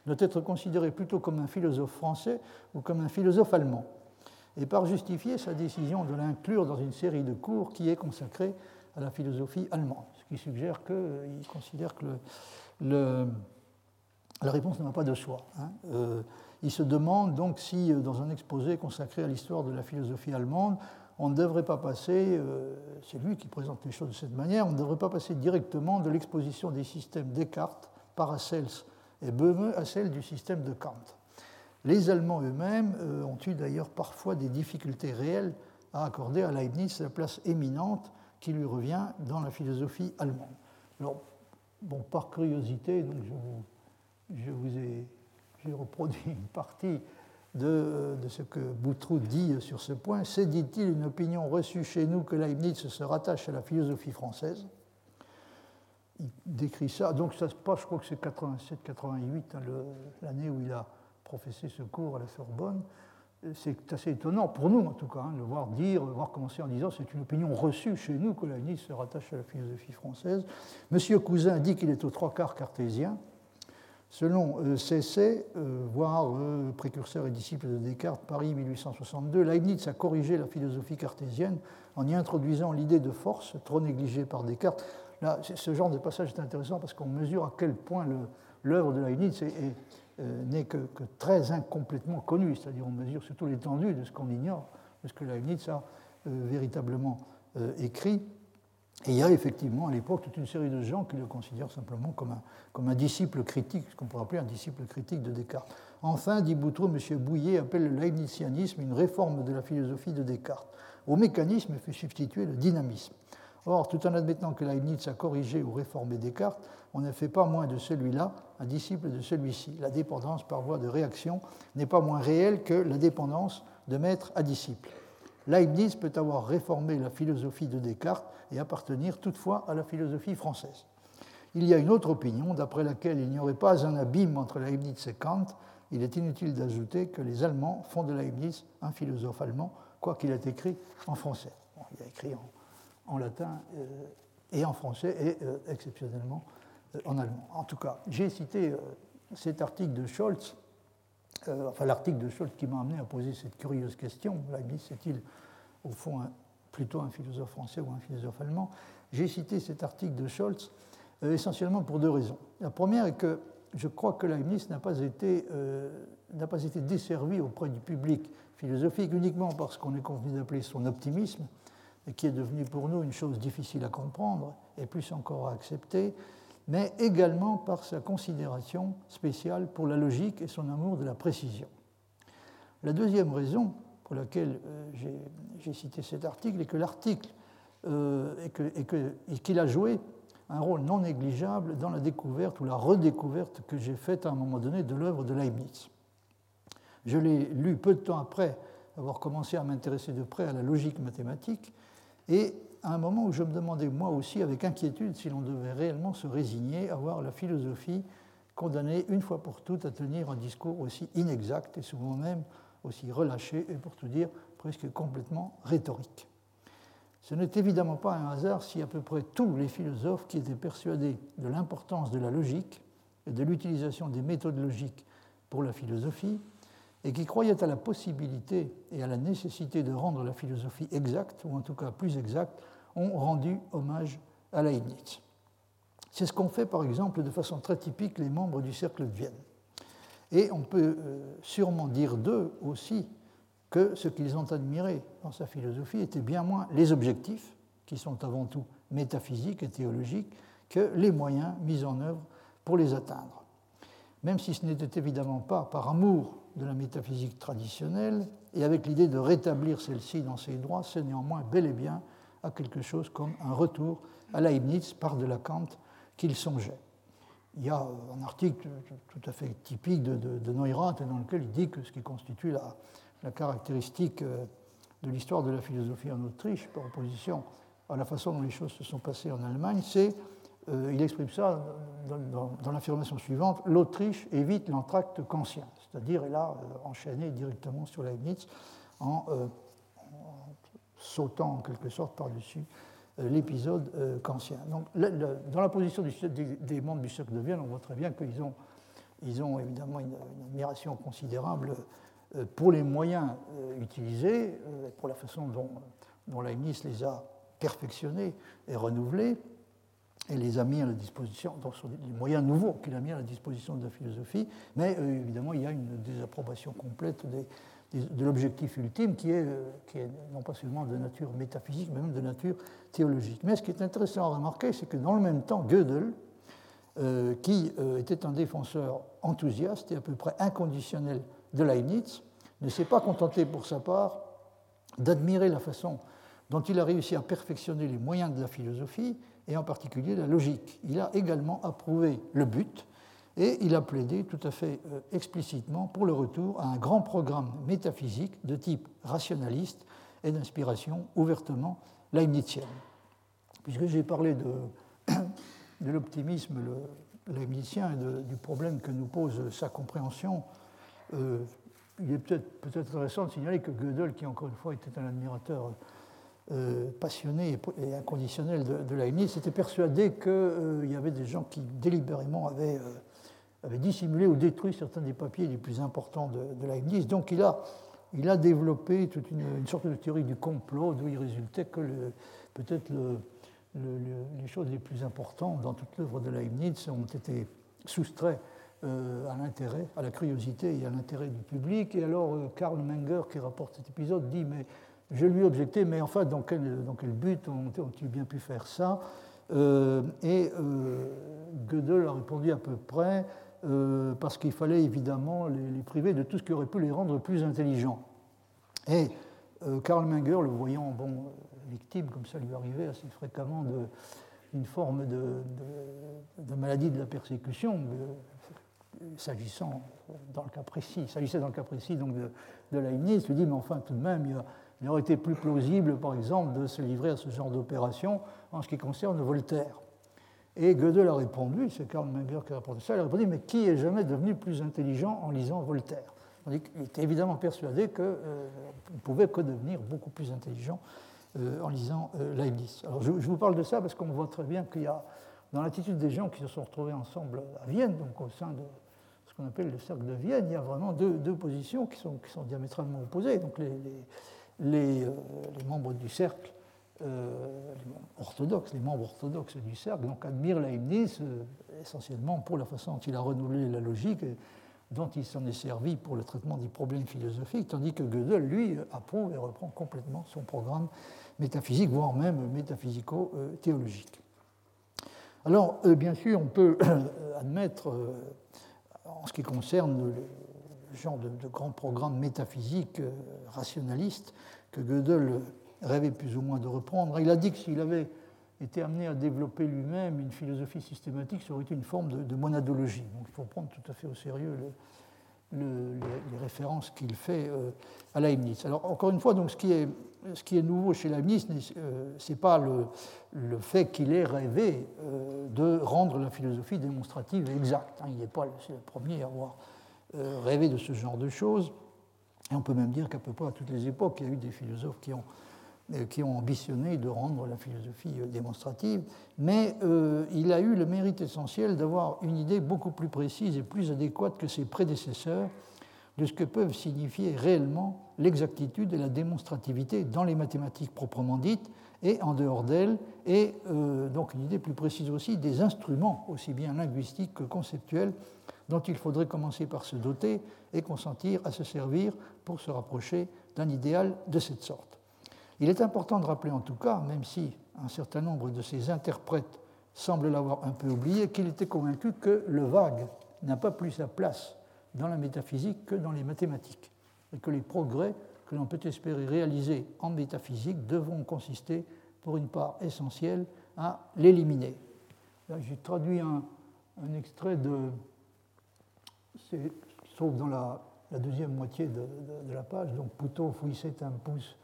doit être considéré plutôt comme un philosophe français ou comme un philosophe allemand, et par justifier sa décision de l'inclure dans une série de cours qui est consacrée à la philosophie allemande, ce qui suggère qu'il considère que la réponse n'a pas de soi. Hein. Euh, il se demande donc si, euh, dans un exposé consacré à l'histoire de la philosophie allemande, on ne devrait pas passer, euh, c'est lui qui présente les choses de cette manière, on ne devrait pas passer directement de l'exposition des systèmes Descartes, Paracels et Böhme à celle du système de Kant. Les Allemands eux-mêmes euh, ont eu d'ailleurs parfois des difficultés réelles à accorder à Leibniz la place éminente qui lui revient dans la philosophie allemande. Alors, bon, par curiosité, donc je, vous, ai j'ai reproduit une partie de, de, ce que Boutroux dit sur ce point. C'est, dit-il, une opinion reçue chez nous que Leibniz se rattache à la philosophie française il décrit ça. Donc ça se passe, je crois que c'est 87-88, hein, l'année où il a professé ce cours à la Sorbonne. c'est assez étonnant pour nous, en tout cas, hein, de voir dire, voir commencer en disant c'est une opinion reçue chez nous que Leibniz se rattache à la philosophie française. Monsieur Cousin dit qu'il est aux trois quarts cartésien. Selon euh, Cessé, euh, voire euh, précurseur et disciple de Descartes, Paris 1862, Leibniz a corrigé la philosophie cartésienne en y introduisant l'idée de force, trop négligée par Descartes. Là, ce genre de passage est intéressant parce qu'on mesure à quel point l'œuvre de Leibniz n'est que, très incomplètement connue, c'est-à-dire on mesure surtout l'étendue de ce qu'on ignore, de ce que Leibniz a véritablement écrit. Et il y a effectivement à l'époque toute une série de gens qui le considèrent simplement comme un, comme un disciple critique, ce qu'on pourrait appeler un disciple critique de Descartes. Enfin, dit Boutreau, M. Bouillet appelle le leibnizianisme une réforme de la philosophie de Descartes. Au mécanisme fut substitué le dynamisme. Or, tout en admettant que Leibniz a corrigé ou réformé Descartes, on ne fait pas moins de celui-là un disciple de celui-ci. La dépendance par voie de réaction n'est pas moins réelle que la dépendance de maître à disciple. Leibniz peut avoir réformé la philosophie de Descartes et appartenir toutefois à la philosophie française. Il y a une autre opinion d'après laquelle il n'y aurait pas un abîme entre Leibniz et Kant. Il est inutile d'ajouter que les Allemands font de Leibniz un philosophe allemand, quoiqu'il ait écrit en français. il a écrit en, latin euh, et en français et euh, exceptionnellement euh, en allemand. En tout cas, j'ai cité cet article de Scholz enfin l'article de Scholz qui m'a amené à poser cette curieuse question, Leibniz est-il au fond plutôt un philosophe français ou un philosophe allemand? J'ai cité cet article de Scholz essentiellement pour deux raisons. La première est que je crois que Leibniz n'a pas, été, euh, pas été desservi auprès du public philosophique uniquement parce qu'on est convenu d'appeler son optimisme, qui est devenu pour nous une chose difficile à comprendre et plus encore à accepter, mais également par sa considération spéciale pour la logique et son amour de la précision. La deuxième raison pour laquelle euh, j'ai cité cet article est que l'article euh, et qu'il a joué un rôle non négligeable dans la découverte ou la redécouverte que j'ai faite à un moment donné de l'œuvre de Leibniz. Je l'ai lu peu de temps après avoir commencé à m'intéresser de près à la logique mathématique et à un moment où je me demandais moi aussi avec inquiétude si l'on devait réellement se résigner à voir la philosophie condamnée une fois pour toutes à tenir un discours aussi inexact et souvent même aussi relâché et pour tout dire presque complètement rhétorique. Ce n'est évidemment pas un hasard si à peu près tous les philosophes qui étaient persuadés de l'importance de la logique et de l'utilisation des méthodes logiques pour la philosophie et qui croyaient à la possibilité et à la nécessité de rendre la philosophie exacte, ou en tout cas plus exacte, ont rendu hommage à Leibniz. C'est ce qu'ont fait par exemple de façon très typique les membres du Cercle de Vienne. Et on peut euh, sûrement dire d'eux aussi que ce qu'ils ont admiré dans sa philosophie était bien moins les objectifs, qui sont avant tout métaphysiques et théologiques, que les moyens mis en œuvre pour les atteindre. Même si ce n'était évidemment pas par amour de la métaphysique traditionnelle et avec l'idée de rétablir celle-ci dans ses droits, c'est néanmoins bel et bien à quelque chose comme un retour à Leibniz par de la Kant qu'il songeait. Il y a un article tout à fait typique de, de, Neurath dans lequel il dit que ce qui constitue la, la caractéristique euh, de l'histoire de la philosophie en Autriche, par opposition à la façon dont les choses se sont passées en Allemagne, c'est, euh, il exprime ça dans, l'affirmation suivante, l'Autriche évite l'entracte kantien, c'est-à-dire elle a euh, enchaîné directement sur Leibniz en sautant en quelque sorte par-dessus euh, l'épisode euh, kantien. Donc, dans la position des, membres du cercle de Vienne, on voit très bien qu'ils ont, évidemment une, admiration considérable euh, pour les moyens utilisés, pour la façon dont, dont Leibniz les a perfectionnés et renouvelés, et les a mis à la disposition, donc sont des moyens nouveaux qu'il a mis à la disposition de la philosophie, mais évidemment il y a une désapprobation complète de l'objectif ultime qui est, euh, qui est, non pas seulement de nature métaphysique, mais même de nature théologique. Mais ce qui est intéressant à remarquer, c'est que dans le même temps, Gödel, euh, qui euh, était un défenseur enthousiaste et à peu près inconditionnel de Leibniz, ne s'est pas contenté pour sa part d'admirer la façon dont il a réussi à perfectionner les moyens de la philosophie, et en particulier la logique. Il a également approuvé le but, et il a plaidé tout à fait euh, explicitement pour le retour à un grand programme métaphysique de type rationaliste et d'inspiration ouvertement leibnizienne. Puisque j'ai parlé de, de l'optimisme leibnizien et du problème que nous pose sa compréhension, euh, il est peut-être peut intéressant de signaler que Gödel, qui encore une fois était un admirateur euh, passionné et inconditionnel de, Leibniz, était persuadé qu'il euh, y avait des gens qui délibérément avaient, avaient, dissimulé ou détruit certains des papiers les plus importants de, Leibniz. Donc il a, développé toute une, sorte de théorie du complot d'où il résultait que peut-être le, les choses les plus importantes dans toute l'œuvre de Leibniz ont été soustraits euh, à l'intérêt, à la curiosité et à l'intérêt du public. Et alors euh, Karl Menger, qui rapporte cet épisode, dit Mais je lui ai objecté, mais enfin, dans quel, but ont-ils bien pu faire ça euh, Et Gödel a répondu à peu près parce qu'il fallait évidemment les, priver de tout ce qui aurait pu les rendre plus intelligents. Et Karl Menger, le voyant bon, victime, comme ça lui arrivait assez fréquemment, d'une forme de, maladie de la persécution, s'agissant dans le cas précis, s'agissait dans le cas précis donc de, de Leibniz, lui dit, mais enfin tout de même, il, il, aurait été plus plausible, par exemple, de se livrer à ce genre d'opération en ce qui concerne Voltaire. Et Gödel a répondu, c'est Karl Menger qui a répondu ça, il a répondu, mais qui est jamais devenu plus intelligent en lisant Voltaire Il était évidemment persuadé qu'on euh, ne pouvait que devenir beaucoup plus intelligent euh, en lisant euh, Leibniz. Alors je, vous parle de ça parce qu'on voit très bien qu'il y a, dans l'attitude des gens qui se sont retrouvés ensemble à Vienne, donc au sein de ce qu'on appelle le cercle de Vienne, il y a vraiment deux, positions qui sont, diamétralement opposées. Donc les, euh, les, membres du cercle les orthodoxes, les membres orthodoxes du cercle, donc admirent Leibniz essentiellement pour la façon dont il a renouvelé la logique et dont il s'en est servi pour le traitement des problèmes philosophiques, tandis que Gödel, lui, approuve et reprend complètement son programme métaphysique, voire même métaphysico-théologique. Alors, euh, bien sûr, on peut admettre, euh, en ce qui concerne genre de, grand programme métaphysique euh, rationaliste que Gödel rêvait plus ou moins de reprendre, il a dit que s'il avait été amené à développer lui-même une philosophie systématique, ça aurait été une forme de, monadologie. Donc il faut prendre tout à fait au sérieux les, références qu'il fait euh, à Leibniz. Alors encore une fois, donc, ce, qui est, nouveau chez Leibniz, euh, ce n'est pas le, fait qu'il ait rêvé euh, de rendre la philosophie démonstrative exacte. Hein. il n'est pas le, le premier à avoir rêvé de ce genre de choses. Et on peut même dire qu'à peu près à toutes les époques, il y a eu des philosophes qui ont euh, qui ont ambitionné de rendre la philosophie euh, démonstrative, mais euh, il a eu le mérite essentiel d'avoir une idée beaucoup plus précise et plus adéquate que ses prédécesseurs de ce que peuvent signifier réellement l'exactitude et la démonstrativité dans les mathématiques proprement dites et en dehors d'elles, et donc une idée plus précise aussi des instruments, aussi bien linguistiques que conceptuels, dont il faudrait commencer par se doter et consentir à se servir pour se rapprocher d'un idéal de cette sorte. Il est important de rappeler en tout cas, même si un certain nombre de ses interprètes semblent l'avoir un peu oublié, qu'il était convaincu que le vague n'a pas plus sa place dans la métaphysique que dans les mathématiques, et que les progrès que l'on peut espérer réaliser en métaphysique devront consister, pour une part essentielle, à l'éliminer. J'ai traduit un, extrait de. C'est, trouve dans la, deuxième moitié de, la page, donc Puto un pouce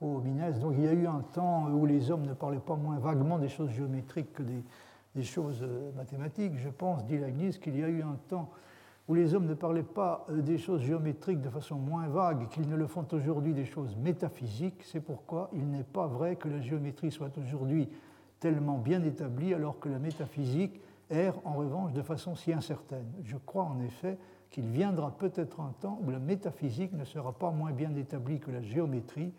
donc il y a eu un temps où les hommes ne parlaient pas moins vaguement des choses géométriques que des, choses euh, mathématiques. Je pense, dit Leibniz, qu'il y a eu un temps où les hommes ne parlaient pas euh, des choses géométriques de façon moins vague qu'ils ne le font aujourd'hui des choses métaphysiques. C'est pourquoi il n'est pas vrai que la géométrie soit aujourd'hui tellement bien établie alors que la métaphysique erre en revanche de façon si incertaine. Je crois en effet qu'il viendra peut-être un temps où la métaphysique ne sera pas moins bien établie que la géométrie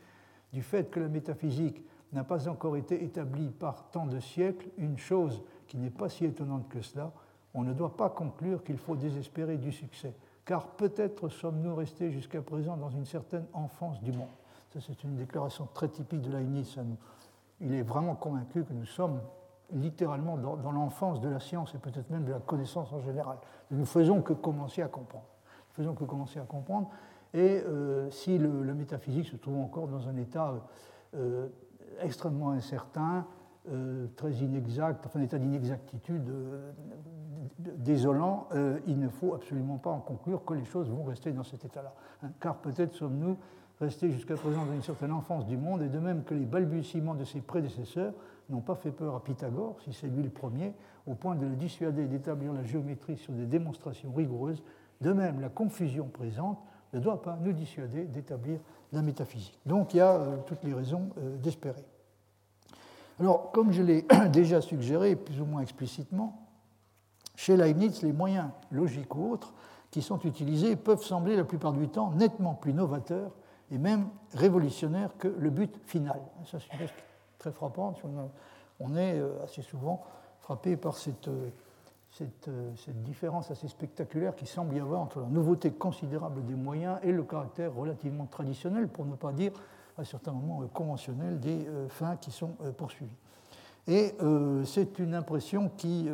du fait que la métaphysique n'a pas encore été établie par tant de siècles, une chose qui n'est pas si étonnante que cela, on ne doit pas conclure qu'il faut désespérer du succès, car peut-être sommes-nous restés jusqu'à présent dans une certaine enfance du monde. Ça, c'est une déclaration très typique de Leibniz. Il est vraiment convaincu que nous sommes littéralement dans, l'enfance de la science et peut-être même de la connaissance en général. Nous ne faisons que commencer à comprendre. Nous faisons que commencer à comprendre. Et euh, si la métaphysique se trouve encore dans un état euh, extrêmement incertain, euh, très inexact, enfin un état d'inexactitude désolant, il ne faut absolument pas en conclure que les choses vont rester dans cet état-là. Hein. car peut-être sommes-nous restés jusqu'à présent dans une certaine enfance du monde, et de même que les balbutiements de ses prédécesseurs n'ont pas fait peur à Pythagore, si c'est lui le premier, au point de le dissuader d'établir la géométrie sur des démonstrations rigoureuses, de même la confusion présente ne doit pas nous dissuader d'établir la métaphysique. Donc il y a euh, toutes les raisons euh, d'espérer. Alors, comme je l'ai déjà suggéré plus ou moins explicitement, chez Leibniz, les moyens logiques ou autres qui sont utilisés peuvent sembler la plupart du temps nettement plus novateurs et même révolutionnaires que le but final. Ça, c'est très frappante. On est euh, assez souvent frappé par cette euh, cette, différence assez spectaculaire qui semble y avoir entre la nouveauté considérable des moyens et le caractère relativement traditionnel, pour ne pas dire à certains moments euh, conventionnel, des euh, fins qui sont poursuivies. Et c'est une impression qui,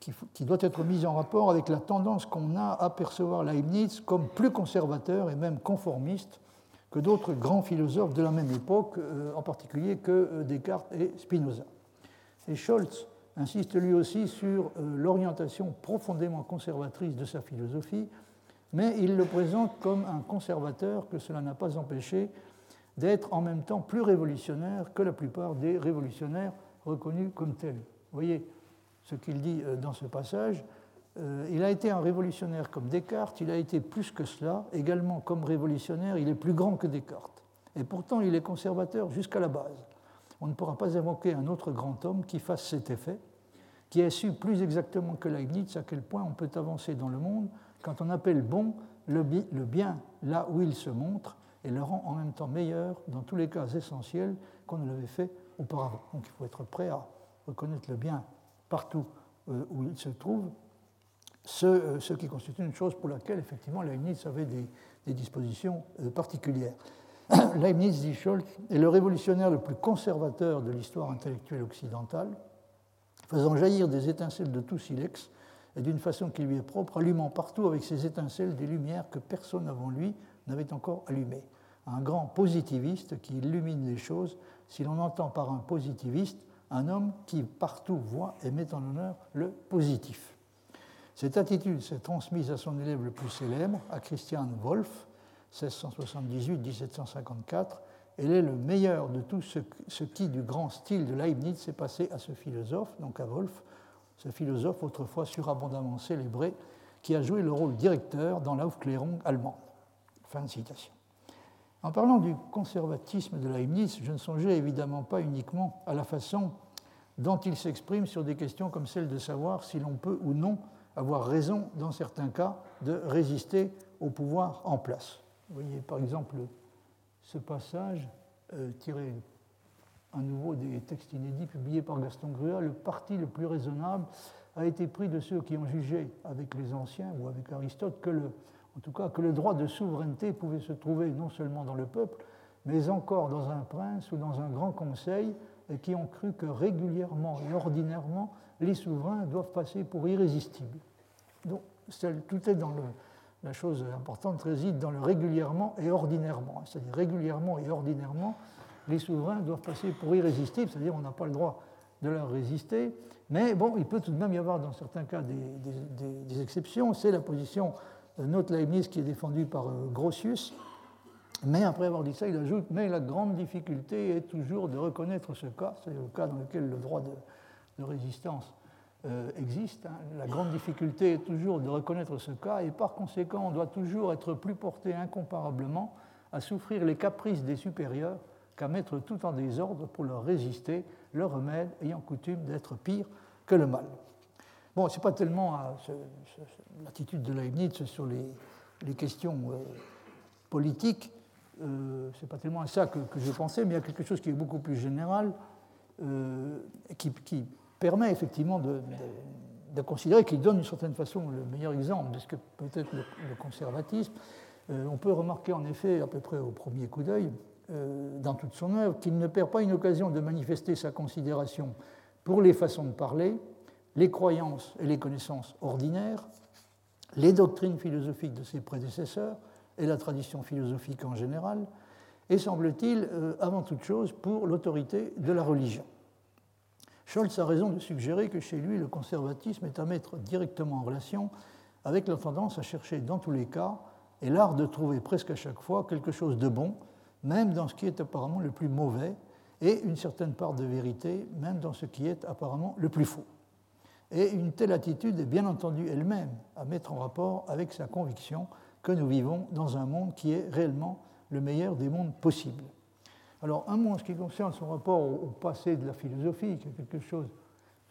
qui, qui, doit être mise en rapport avec la tendance qu'on a à percevoir Leibniz comme plus conservateur et même conformiste que d'autres grands philosophes de la même époque, en particulier que Descartes et Spinoza. Et Scholz insiste lui aussi sur euh, l'orientation profondément conservatrice de sa philosophie, mais il le présente comme un conservateur que cela n'a pas empêché d'être en même temps plus révolutionnaire que la plupart des révolutionnaires reconnus comme tels. Vous voyez ce qu'il dit euh, dans ce passage. Euh, il a été un révolutionnaire comme Descartes, il a été plus que cela, également comme révolutionnaire, il est plus grand que Descartes. Et pourtant, il est conservateur jusqu'à la base on ne pourra pas invoquer un autre grand homme qui fasse cet effet, qui ait su plus exactement que Leibniz à quel point on peut avancer dans le monde quand on appelle bon le bien là où il se montre et le rend en même temps meilleur dans tous les cas essentiels qu'on ne l'avait fait auparavant. Donc il faut être prêt à reconnaître le bien partout euh, où il se trouve, euh, ce, qui constitue une chose pour laquelle effectivement Leibniz avait des, dispositions euh, particulières. Leibniz, dit Scholz, est le révolutionnaire le plus conservateur de l'histoire intellectuelle occidentale, faisant jaillir des étincelles de tout silex et d'une façon qui lui est propre, allumant partout avec ces étincelles des lumières que personne avant lui n'avait encore allumées. Un grand positiviste qui illumine les choses, si l'on entend par un positiviste un homme qui partout voit et met en honneur le positif. Cette attitude s'est transmise à son élève le plus célèbre, à Christian Wolff, 1678-1754. Elle est le meilleur de tout ce, qui, du grand style de Leibniz, s'est passé à ce philosophe, donc à Wolff, ce philosophe autrefois surabondamment célébré, qui a joué le rôle directeur dans l'Aufklärung allemande. Fin de citation. En parlant du conservatisme de Leibniz, je ne songeais évidemment pas uniquement à la façon dont il s'exprime sur des questions comme celle de savoir si l'on peut ou non avoir raison, dans certains cas, de résister au pouvoir en place. Vous voyez par exemple ce passage euh, tiré à nouveau des textes inédits publiés par Gaston Grua, le parti le plus raisonnable a été pris de ceux qui ont jugé avec les anciens ou avec Aristote que le, en tout cas, que le droit de souveraineté pouvait se trouver non seulement dans le peuple, mais encore dans un prince ou dans un grand conseil, et qui ont cru que régulièrement et ordinairement, les souverains doivent passer pour irrésistibles. Donc, tout est dans le, la chose importante réside dans le régulièrement et ordinairement. C'est-à-dire régulièrement et ordinairement, les souverains doivent passer pour irrésistibles, c'est-à-dire on n'a pas le droit de leur résister. Mais bon, il peut tout de même y avoir dans certains cas des, exceptions. C'est la position de notre Leibniz qui est défendue par euh, Grotius. Mais après avoir dit ça, il ajoute Mais la grande difficulté est toujours de reconnaître ce cas, c'est le cas dans lequel le droit de résistance euh, existe. Hein. La grande difficulté est toujours de reconnaître ce cas et par conséquent, on doit toujours être plus porté incomparablement à souffrir les caprices des supérieurs qu'à mettre tout en désordre pour leur résister, leur remède ayant coutume d'être pire que le mal. Bon, ce n'est pas tellement euh, l'attitude de Leibniz sur les, questions euh, politiques, ce n'est pas tellement à ça que, je pensais, mais il y a quelque chose qui est beaucoup plus général, qui, qui permet effectivement de, considérer qu'il donne d'une certaine façon le meilleur exemple de ce que peut être le, conservatisme. Euh, on peut remarquer en effet, à peu près au premier coup d'œil, euh, dans toute son œuvre, qu'il ne perd pas une occasion de manifester sa considération pour les façons de parler, les croyances et les connaissances ordinaires, les doctrines philosophiques de ses prédécesseurs et la tradition philosophique en général, et semble-t-il, euh, avant toute chose, pour l'autorité de la religion. Scholz a raison de suggérer que chez lui, le conservatisme est à mettre directement en relation avec la tendance à chercher dans tous les cas et l'art de trouver presque à chaque fois quelque chose de bon, même dans ce qui est apparemment le plus mauvais, et une certaine part de vérité, même dans ce qui est apparemment le plus faux. Et une telle attitude est bien entendu elle-même à mettre en rapport avec sa conviction que nous vivons dans un monde qui est réellement le meilleur des mondes possibles. Alors, un mot en ce qui concerne son rapport au passé de la philosophie, qui est quelque chose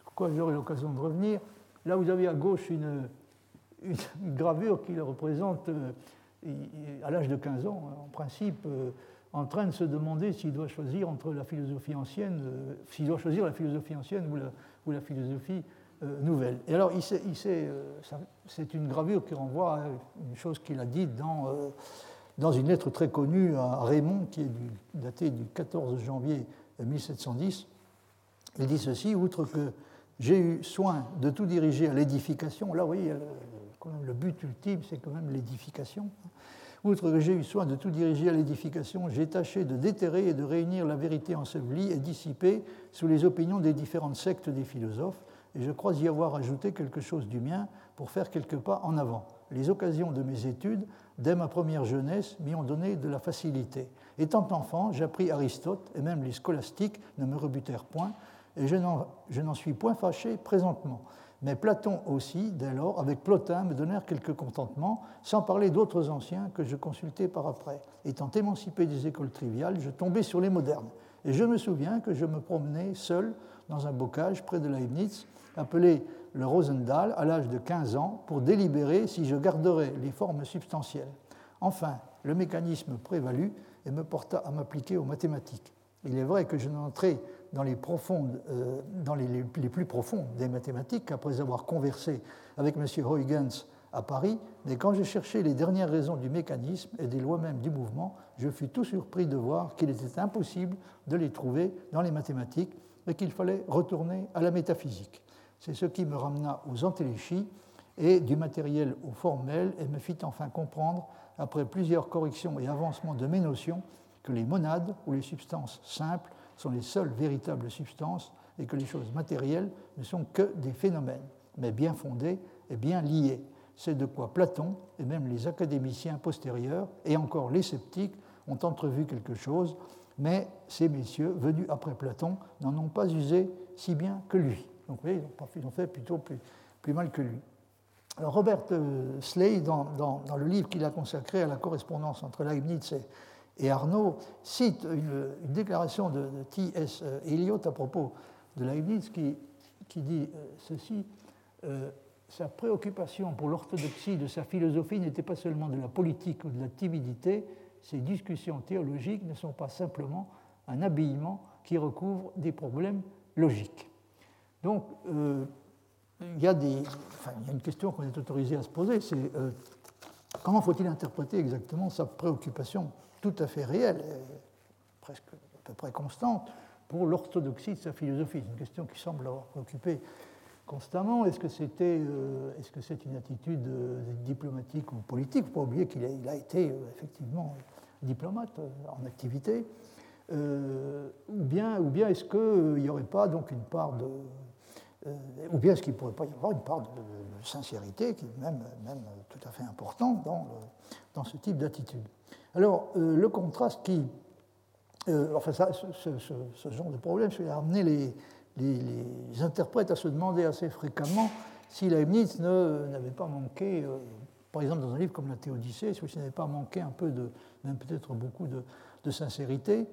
sur quoi j'aurai l'occasion de revenir. Là, vous avez à gauche une, gravure qui le représente euh, à l'âge de 15 ans, en principe, euh, en train de se demander s'il doit choisir entre la philosophie ancienne, euh, s'il doit choisir la philosophie ancienne ou la philosophie nouvelle. Et alors, c'est une gravure qui renvoie à une chose qu'il a dite dans, dans une lettre très connue à Raymond, qui est datée du 14 janvier 1710. Il dit ceci, outre que j'ai eu soin de tout diriger à l'édification. Là, vous voyez, le, but ultime, c'est quand même l'édification. Outre que j'ai eu soin de tout diriger à l'édification, j'ai tâché de déterrer et de réunir la vérité ensevelie et dissipée sous les opinions des différentes sectes des philosophes, et je crois y avoir ajouté quelque chose du mien pour faire quelques pas en avant. Les occasions de mes études, dès ma première jeunesse, m'y ont donné de la facilité. Étant enfant, j'appris Aristote, et même les scolastiques ne me rebutèrent point, et je n'en suis point fâché présentement. Mais Platon aussi, dès lors, avec Plotin, me donnèrent quelques contentements, sans parler d'autres anciens que je consultais par après. Étant émancipé des écoles triviales, je tombais sur les modernes. Et je me souviens que je me promenais seul dans un bocage près de Leibniz, appelé le Rosendahl, à l'âge de 15 ans, pour délibérer si je garderais les formes substantielles. Enfin, le mécanisme prévalut et me porta à m'appliquer aux mathématiques. Il est vrai que je n'entrais dans, les, profondes, euh, dans les, plus profondes des mathématiques après avoir conversé avec M. Huygens à Paris, mais quand je cherchais les dernières raisons du mécanisme et des lois même du mouvement, je fus tout surpris de voir qu'il était impossible de les trouver dans les mathématiques et qu'il fallait retourner à la métaphysique. C'est ce qui me ramena aux antéléchies et du matériel au formel et me fit enfin comprendre, après plusieurs corrections et avancements de mes notions, que les monades ou les substances simples sont les seules véritables substances et que les choses matérielles ne sont que des phénomènes, mais bien fondés et bien liés. C'est de quoi Platon et même les académiciens postérieurs, et encore les sceptiques, ont entrevu quelque chose, mais ces messieurs, venus après Platon, n'en ont pas usé si bien que lui. Donc vous voyez, ils ont fait plutôt plus, mal que lui. Alors Robert euh, Slay, dans, le livre qu'il a consacré à la correspondance entre Leibniz et, Arnaud cite une, déclaration de, T.S. Eliot à propos de Leibniz qui, dit euh, ceci euh, Sa préoccupation pour l'orthodoxie de sa philosophie n'était pas seulement de la politique ou de la timidité, ses discussions théologiques ne sont pas simplement un habillement qui recouvre des problèmes logiques. Donc, euh, il, y a des, il y a une question qu'on est autorisé à se poser, c'est comment faut-il interpréter exactement sa préoccupation tout à fait réelle, presque à peu près constante, pour l'orthodoxie de sa philosophie? C'est une question qui semble avoir préoccupé constamment. Est-ce que euh, est-ce c'est une attitude euh, diplomatique ou politique? Il ne faut pas oublier qu'il a, été euh, effectivement diplomate en activité. ou bien, ou bien est-ce qu'il n'y aurait pas donc une part de, ou bien est-ce qu'il ne pourrait pas y avoir une part de, sincérité qui est même, tout à fait importante dans, ce type d'attitude alors, euh, le contraste qui. Euh, enfin, ce, genre de problème, ça a amené les, interprètes à se demander assez fréquemment si Leibniz n'avait pas manqué, euh, par exemple dans un livre comme la Théodicée, si n'avait pas manqué un peu de, même peut-être beaucoup de, sincérité.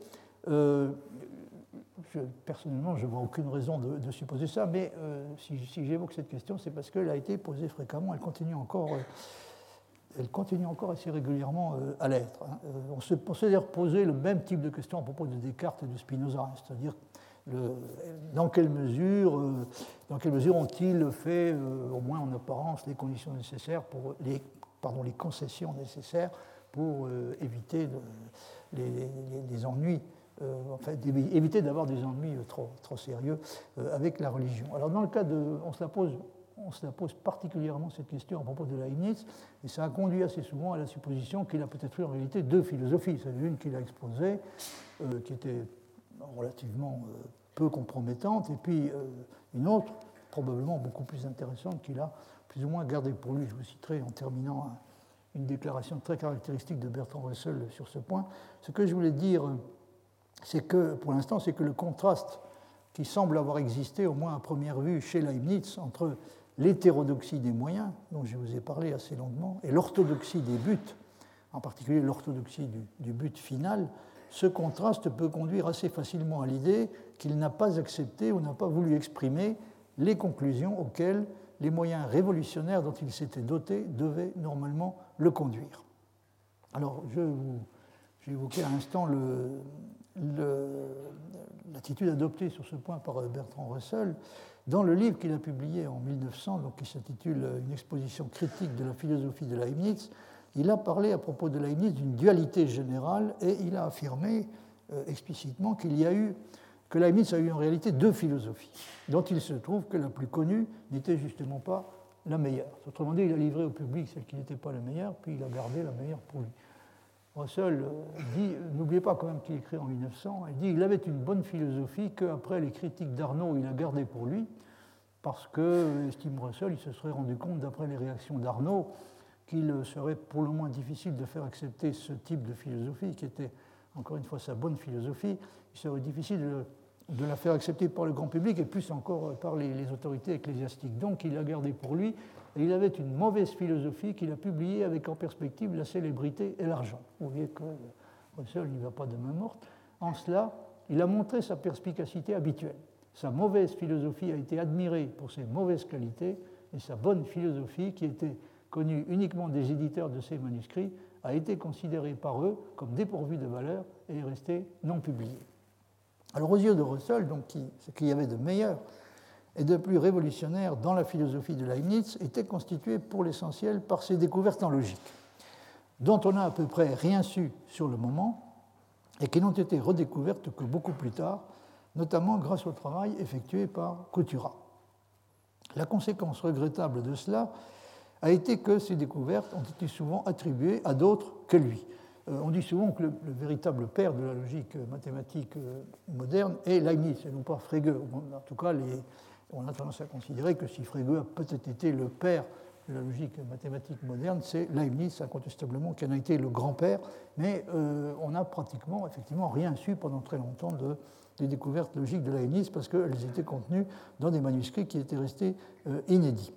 Personnellement, je ne vois aucune raison de, supposer ça, mais si, si j'évoque cette question, c'est parce qu'elle a été posée fréquemment, elle continue encore elle continue encore assez régulièrement euh, à l'être. Hein. Euh, on s'est d'ailleurs posé le même type de question à propos de Descartes et de Spinoza, hein. c'est-à-dire dans quelle mesure, euh, ont-ils fait, au moins en apparence, les conditions nécessaires pour concessions nécessaires pour éviter les, ennuis, enfin, éviter d'avoir des ennuis trop, trop sérieux avec la religion. Alors dans le cas de, on se la pose on se la pose particulièrement cette question à propos de Leibniz, et ça a conduit assez souvent à la supposition qu'il a peut-être eu en réalité deux philosophies. C'est une qu'il a exposée, euh, qui était relativement euh, peu compromettante, et puis euh, une autre, probablement beaucoup plus intéressante, qu'il a plus ou moins gardée pour lui. Je vous citerai en terminant une déclaration très caractéristique de Bertrand Russell sur ce point. Ce que je voulais dire, c'est que, pour l'instant, c'est que le contraste qui semble avoir existé, au moins à première vue, chez Leibniz, entre l'hétérodoxie des moyens, dont je vous ai parlé assez longuement, et l'orthodoxie des buts, en particulier l'orthodoxie du, but final, ce contraste peut conduire assez facilement à l'idée qu'il n'a pas accepté ou n'a pas voulu exprimer les conclusions auxquelles les moyens révolutionnaires dont il s'était doté devaient normalement le conduire. Alors, je j'ai évoqué à l'instant l'attitude adoptée sur ce point par Bertrand Russell. Dans le livre qu'il a publié en 1900, donc qui s'intitule Une exposition critique de la philosophie de Leibniz, il a parlé à propos de Leibniz d'une dualité générale et il a affirmé euh, explicitement qu'il y a eu que Leibniz a eu en réalité deux philosophies, dont il se trouve que la plus connue n'était justement pas la meilleure. Autrement dit, il a livré au public celle qui n'était pas la meilleure, puis il a gardé la meilleure pour lui. Russell euh, dit, n'oubliez pas quand même qu'il écrit en 1900, il dit qu'il avait une bonne philosophie qu'après les critiques d'Arnaud, il a gardé pour lui, parce que, estime Russell, il se serait rendu compte, d'après les réactions d'Arnaud, qu'il serait pour le moins difficile de faire accepter ce type de philosophie, qui était, encore une fois, sa bonne philosophie. Il serait difficile de, la faire accepter par le grand public et plus encore par les, autorités ecclésiastiques. Donc il a gardé pour lui et il avait une mauvaise philosophie qu'il a publiée avec en perspective la célébrité et l'argent. Vous voyez que Russell n'y va pas de main morte. En cela, il a montré sa perspicacité habituelle. Sa mauvaise philosophie a été admirée pour ses mauvaises qualités et sa bonne philosophie, qui était connue uniquement des éditeurs de ses manuscrits, a été considérée par eux comme dépourvue de valeur et est restée non publiée. Alors aux yeux de Russell, donc, ce qu'il y avait de meilleur et de plus révolutionnaire dans la philosophie de Leibniz était constitué pour l'essentiel par ses découvertes en logique, dont on n'a à peu près rien su sur le moment et qui n'ont été redécouvertes que beaucoup plus tard, notamment grâce au travail effectué par Coutura. La conséquence regrettable de cela a été que ces découvertes ont été souvent attribuées à d'autres que lui. Euh, on dit souvent que le, véritable père de la logique mathématique euh, moderne est Leibniz, et non pas Frege. En tout cas, les, on a tendance à considérer que si Frege a peut-être été le père de la logique mathématique moderne, c'est Leibniz, incontestablement, qui en a été le grand-père, mais euh, on n'a pratiquement, effectivement, rien su pendant très longtemps de, des découvertes logiques de Leibniz, parce qu'elles étaient contenues dans des manuscrits qui étaient restés euh, inédits.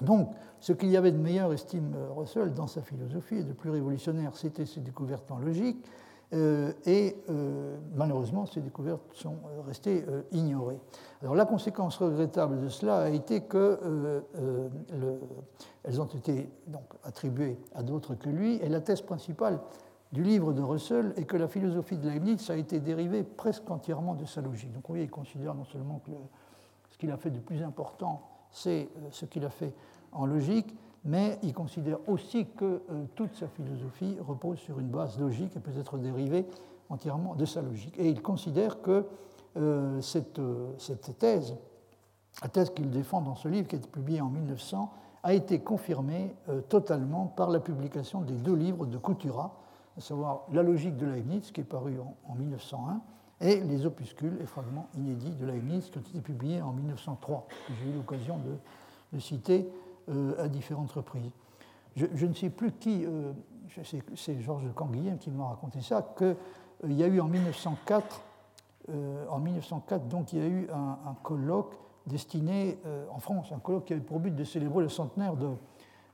Donc, ce qu'il y avait de meilleur, estime Russell, dans sa philosophie et de plus révolutionnaire, c'était ses découvertes en logique, euh, et euh, malheureusement, ces découvertes sont euh, restées ignorées. Alors la conséquence regrettable de cela a été qu'elles ont été donc, attribuées à d'autres que lui, et la thèse principale du livre de Russell est que la philosophie de Leibniz a été dérivée presque entièrement de sa logique. Donc oui, il considère non seulement que ce qu'il a fait de plus important, c'est ce qu'il a fait en logique, mais il considère aussi que euh, toute sa philosophie repose sur une base logique et peut être dérivée entièrement de sa logique. Et il considère que euh, cette, euh, cette, thèse, la thèse qu'il défend dans ce livre qui a été publié en 1900, a été confirmée totalement par la publication des deux livres de Coutura, à savoir La logique de Leibniz, qui est paru en, 1901, et les opuscules et fragments inédits de Leibniz, qui ont été publiés en 1903, que j'ai eu l'occasion de, de citer à différentes reprises. Je, ne sais plus qui, euh, c'est Georges Canguilhem qui m'a raconté ça, qu'il euh, y a eu en 1904, en 1904, donc il y a eu un, colloque destiné en France, un colloque qui avait pour but de célébrer le centenaire de,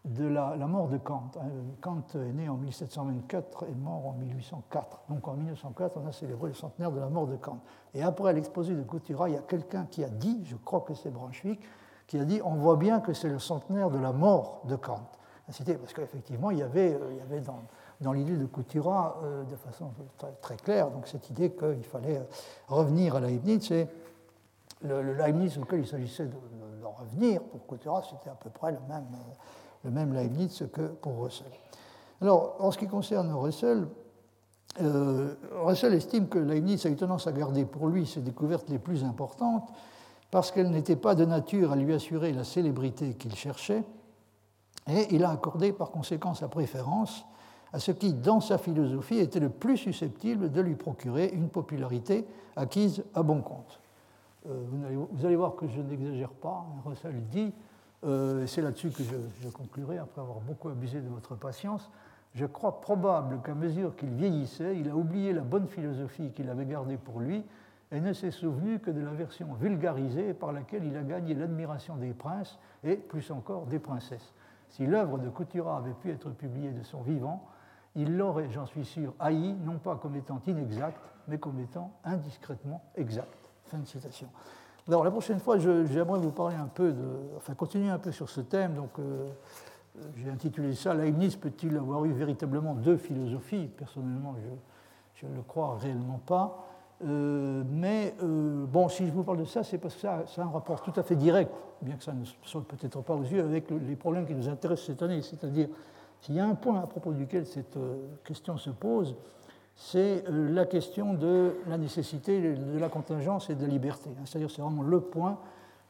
de la, mort de Kant. Hein, Kant est né en 1724 et mort en 1804. Donc en 1904, on a célébré le centenaire de la mort de Kant. Et après l'exposé de Coutura, il y a quelqu'un qui a dit, je crois que c'est Brunswick, qui a dit on voit bien que c'est le centenaire de la mort de Kant. Parce qu'effectivement, il y avait, euh, dans, l'idée de Coutura, euh, de façon très, claire, donc cette idée qu'il fallait euh, revenir à Leibniz, c'est le, Leibniz auquel il s'agissait de, revenir, pour Coutura, c'était à peu près le même, le même Leibniz que pour Russell. Alors, en ce qui concerne Russell, Russell estime que Leibniz a eu tendance à garder pour lui ses découvertes les plus importantes, parce qu'elle n'était pas de nature à lui assurer la célébrité qu'il cherchait, et il a accordé par conséquent sa préférence à ce qui, dans sa philosophie, était le plus susceptible de lui procurer une popularité acquise à bon compte. Euh, vous, allez, voir que je n'exagère pas, hein, Russell dit, euh, et c'est là-dessus que je, je, conclurai, après avoir beaucoup abusé de votre patience, je crois probable qu'à mesure qu'il vieillissait, il a oublié la bonne philosophie qu'il avait gardée pour lui et ne s'est souvenu que de la version vulgarisée par laquelle il a gagné l'admiration des princes et, plus encore, des princesses. Si l'œuvre de Couturat avait pu être publiée de son vivant, il l'aurait, j'en suis sûr, haï, non pas comme étant inexact, mais comme étant indiscrètement exact. Fin de citation. Alors, la prochaine fois, j'aimerais vous parler un peu de. Enfin, continuer un peu sur ce thème. Donc, euh, j'ai intitulé ça Leibniz peut-il avoir eu véritablement deux philosophies? Personnellement, je ne le crois réellement pas. Euh, mais euh, bon, si je vous parle de ça, c'est parce que ça, a un rapport tout à fait direct, bien que ça ne saute peut-être pas aux yeux, avec les problèmes qui nous intéressent cette année. C'est-à-dire, s'il y a un point à propos duquel cette euh, question se pose, c'est la question de la nécessité de la contingence et de la liberté. C'est-à-dire, c'est vraiment le point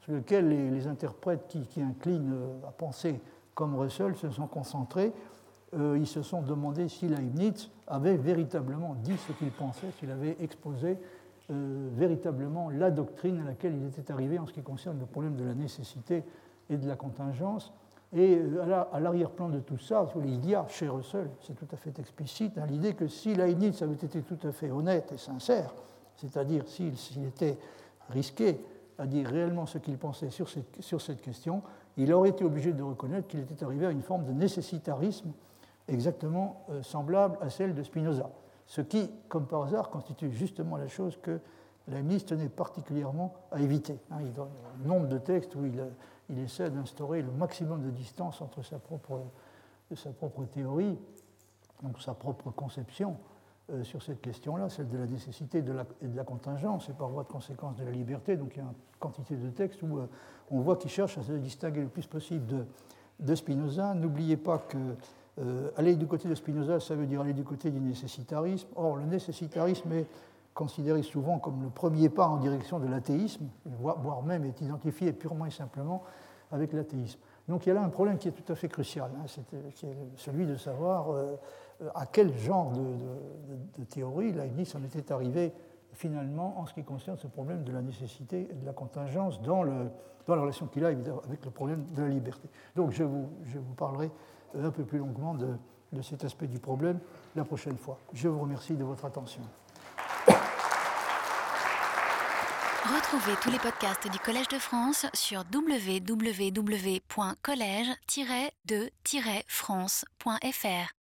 sur lequel les, interprètes qui, inclinent à penser comme Russell se sont concentrés. Ils se sont demandé si Leibniz avait véritablement dit ce qu'il pensait, s'il avait exposé euh, véritablement la doctrine à laquelle il était arrivé en ce qui concerne le problème de la nécessité et de la contingence. Et euh, à l'arrière-plan de tout ça, il y a chez Russell, c'est tout à fait explicite, hein, l'idée que si Leibniz avait été tout à fait honnête et sincère, c'est-à-dire s'il était risqué à dire réellement ce qu'il pensait sur cette question, il aurait été obligé de reconnaître qu'il était arrivé à une forme de nécessitarisme exactement euh, semblable à celle de Spinoza, ce qui, comme par hasard, constitue justement la chose que Leibniz tenait particulièrement à éviter. Hein, il donne un nombre de textes où il, il essaie d'instaurer le maximum de distance entre sa propre, propre théorie, donc sa propre conception euh, sur cette question-là, celle de la nécessité et de la contingence, et par voie de conséquence de la liberté. Donc il y a une quantité de textes où euh, on voit qu'il cherche à se distinguer le plus possible de Spinoza. N'oubliez pas que euh, aller du côté de Spinoza, ça veut dire aller du côté du nécessitarisme. Or, le nécessitarisme est considéré souvent comme le premier pas en direction de l'athéisme, voire même est identifié purement et simplement avec l'athéisme. Donc il y a là un problème qui est tout à fait crucial, hein, qui est celui de savoir euh, à quel genre de, théorie Leibniz en était arrivé finalement en ce qui concerne ce problème de la nécessité et de la contingence dans, la relation qu'il a avec le problème de la liberté. Donc je vous parlerai un peu plus longuement de, cet aspect du problème la prochaine fois. Je vous remercie de votre attention.
Retrouvez tous les podcasts du Collège de France sur www.collège-de-france.fr.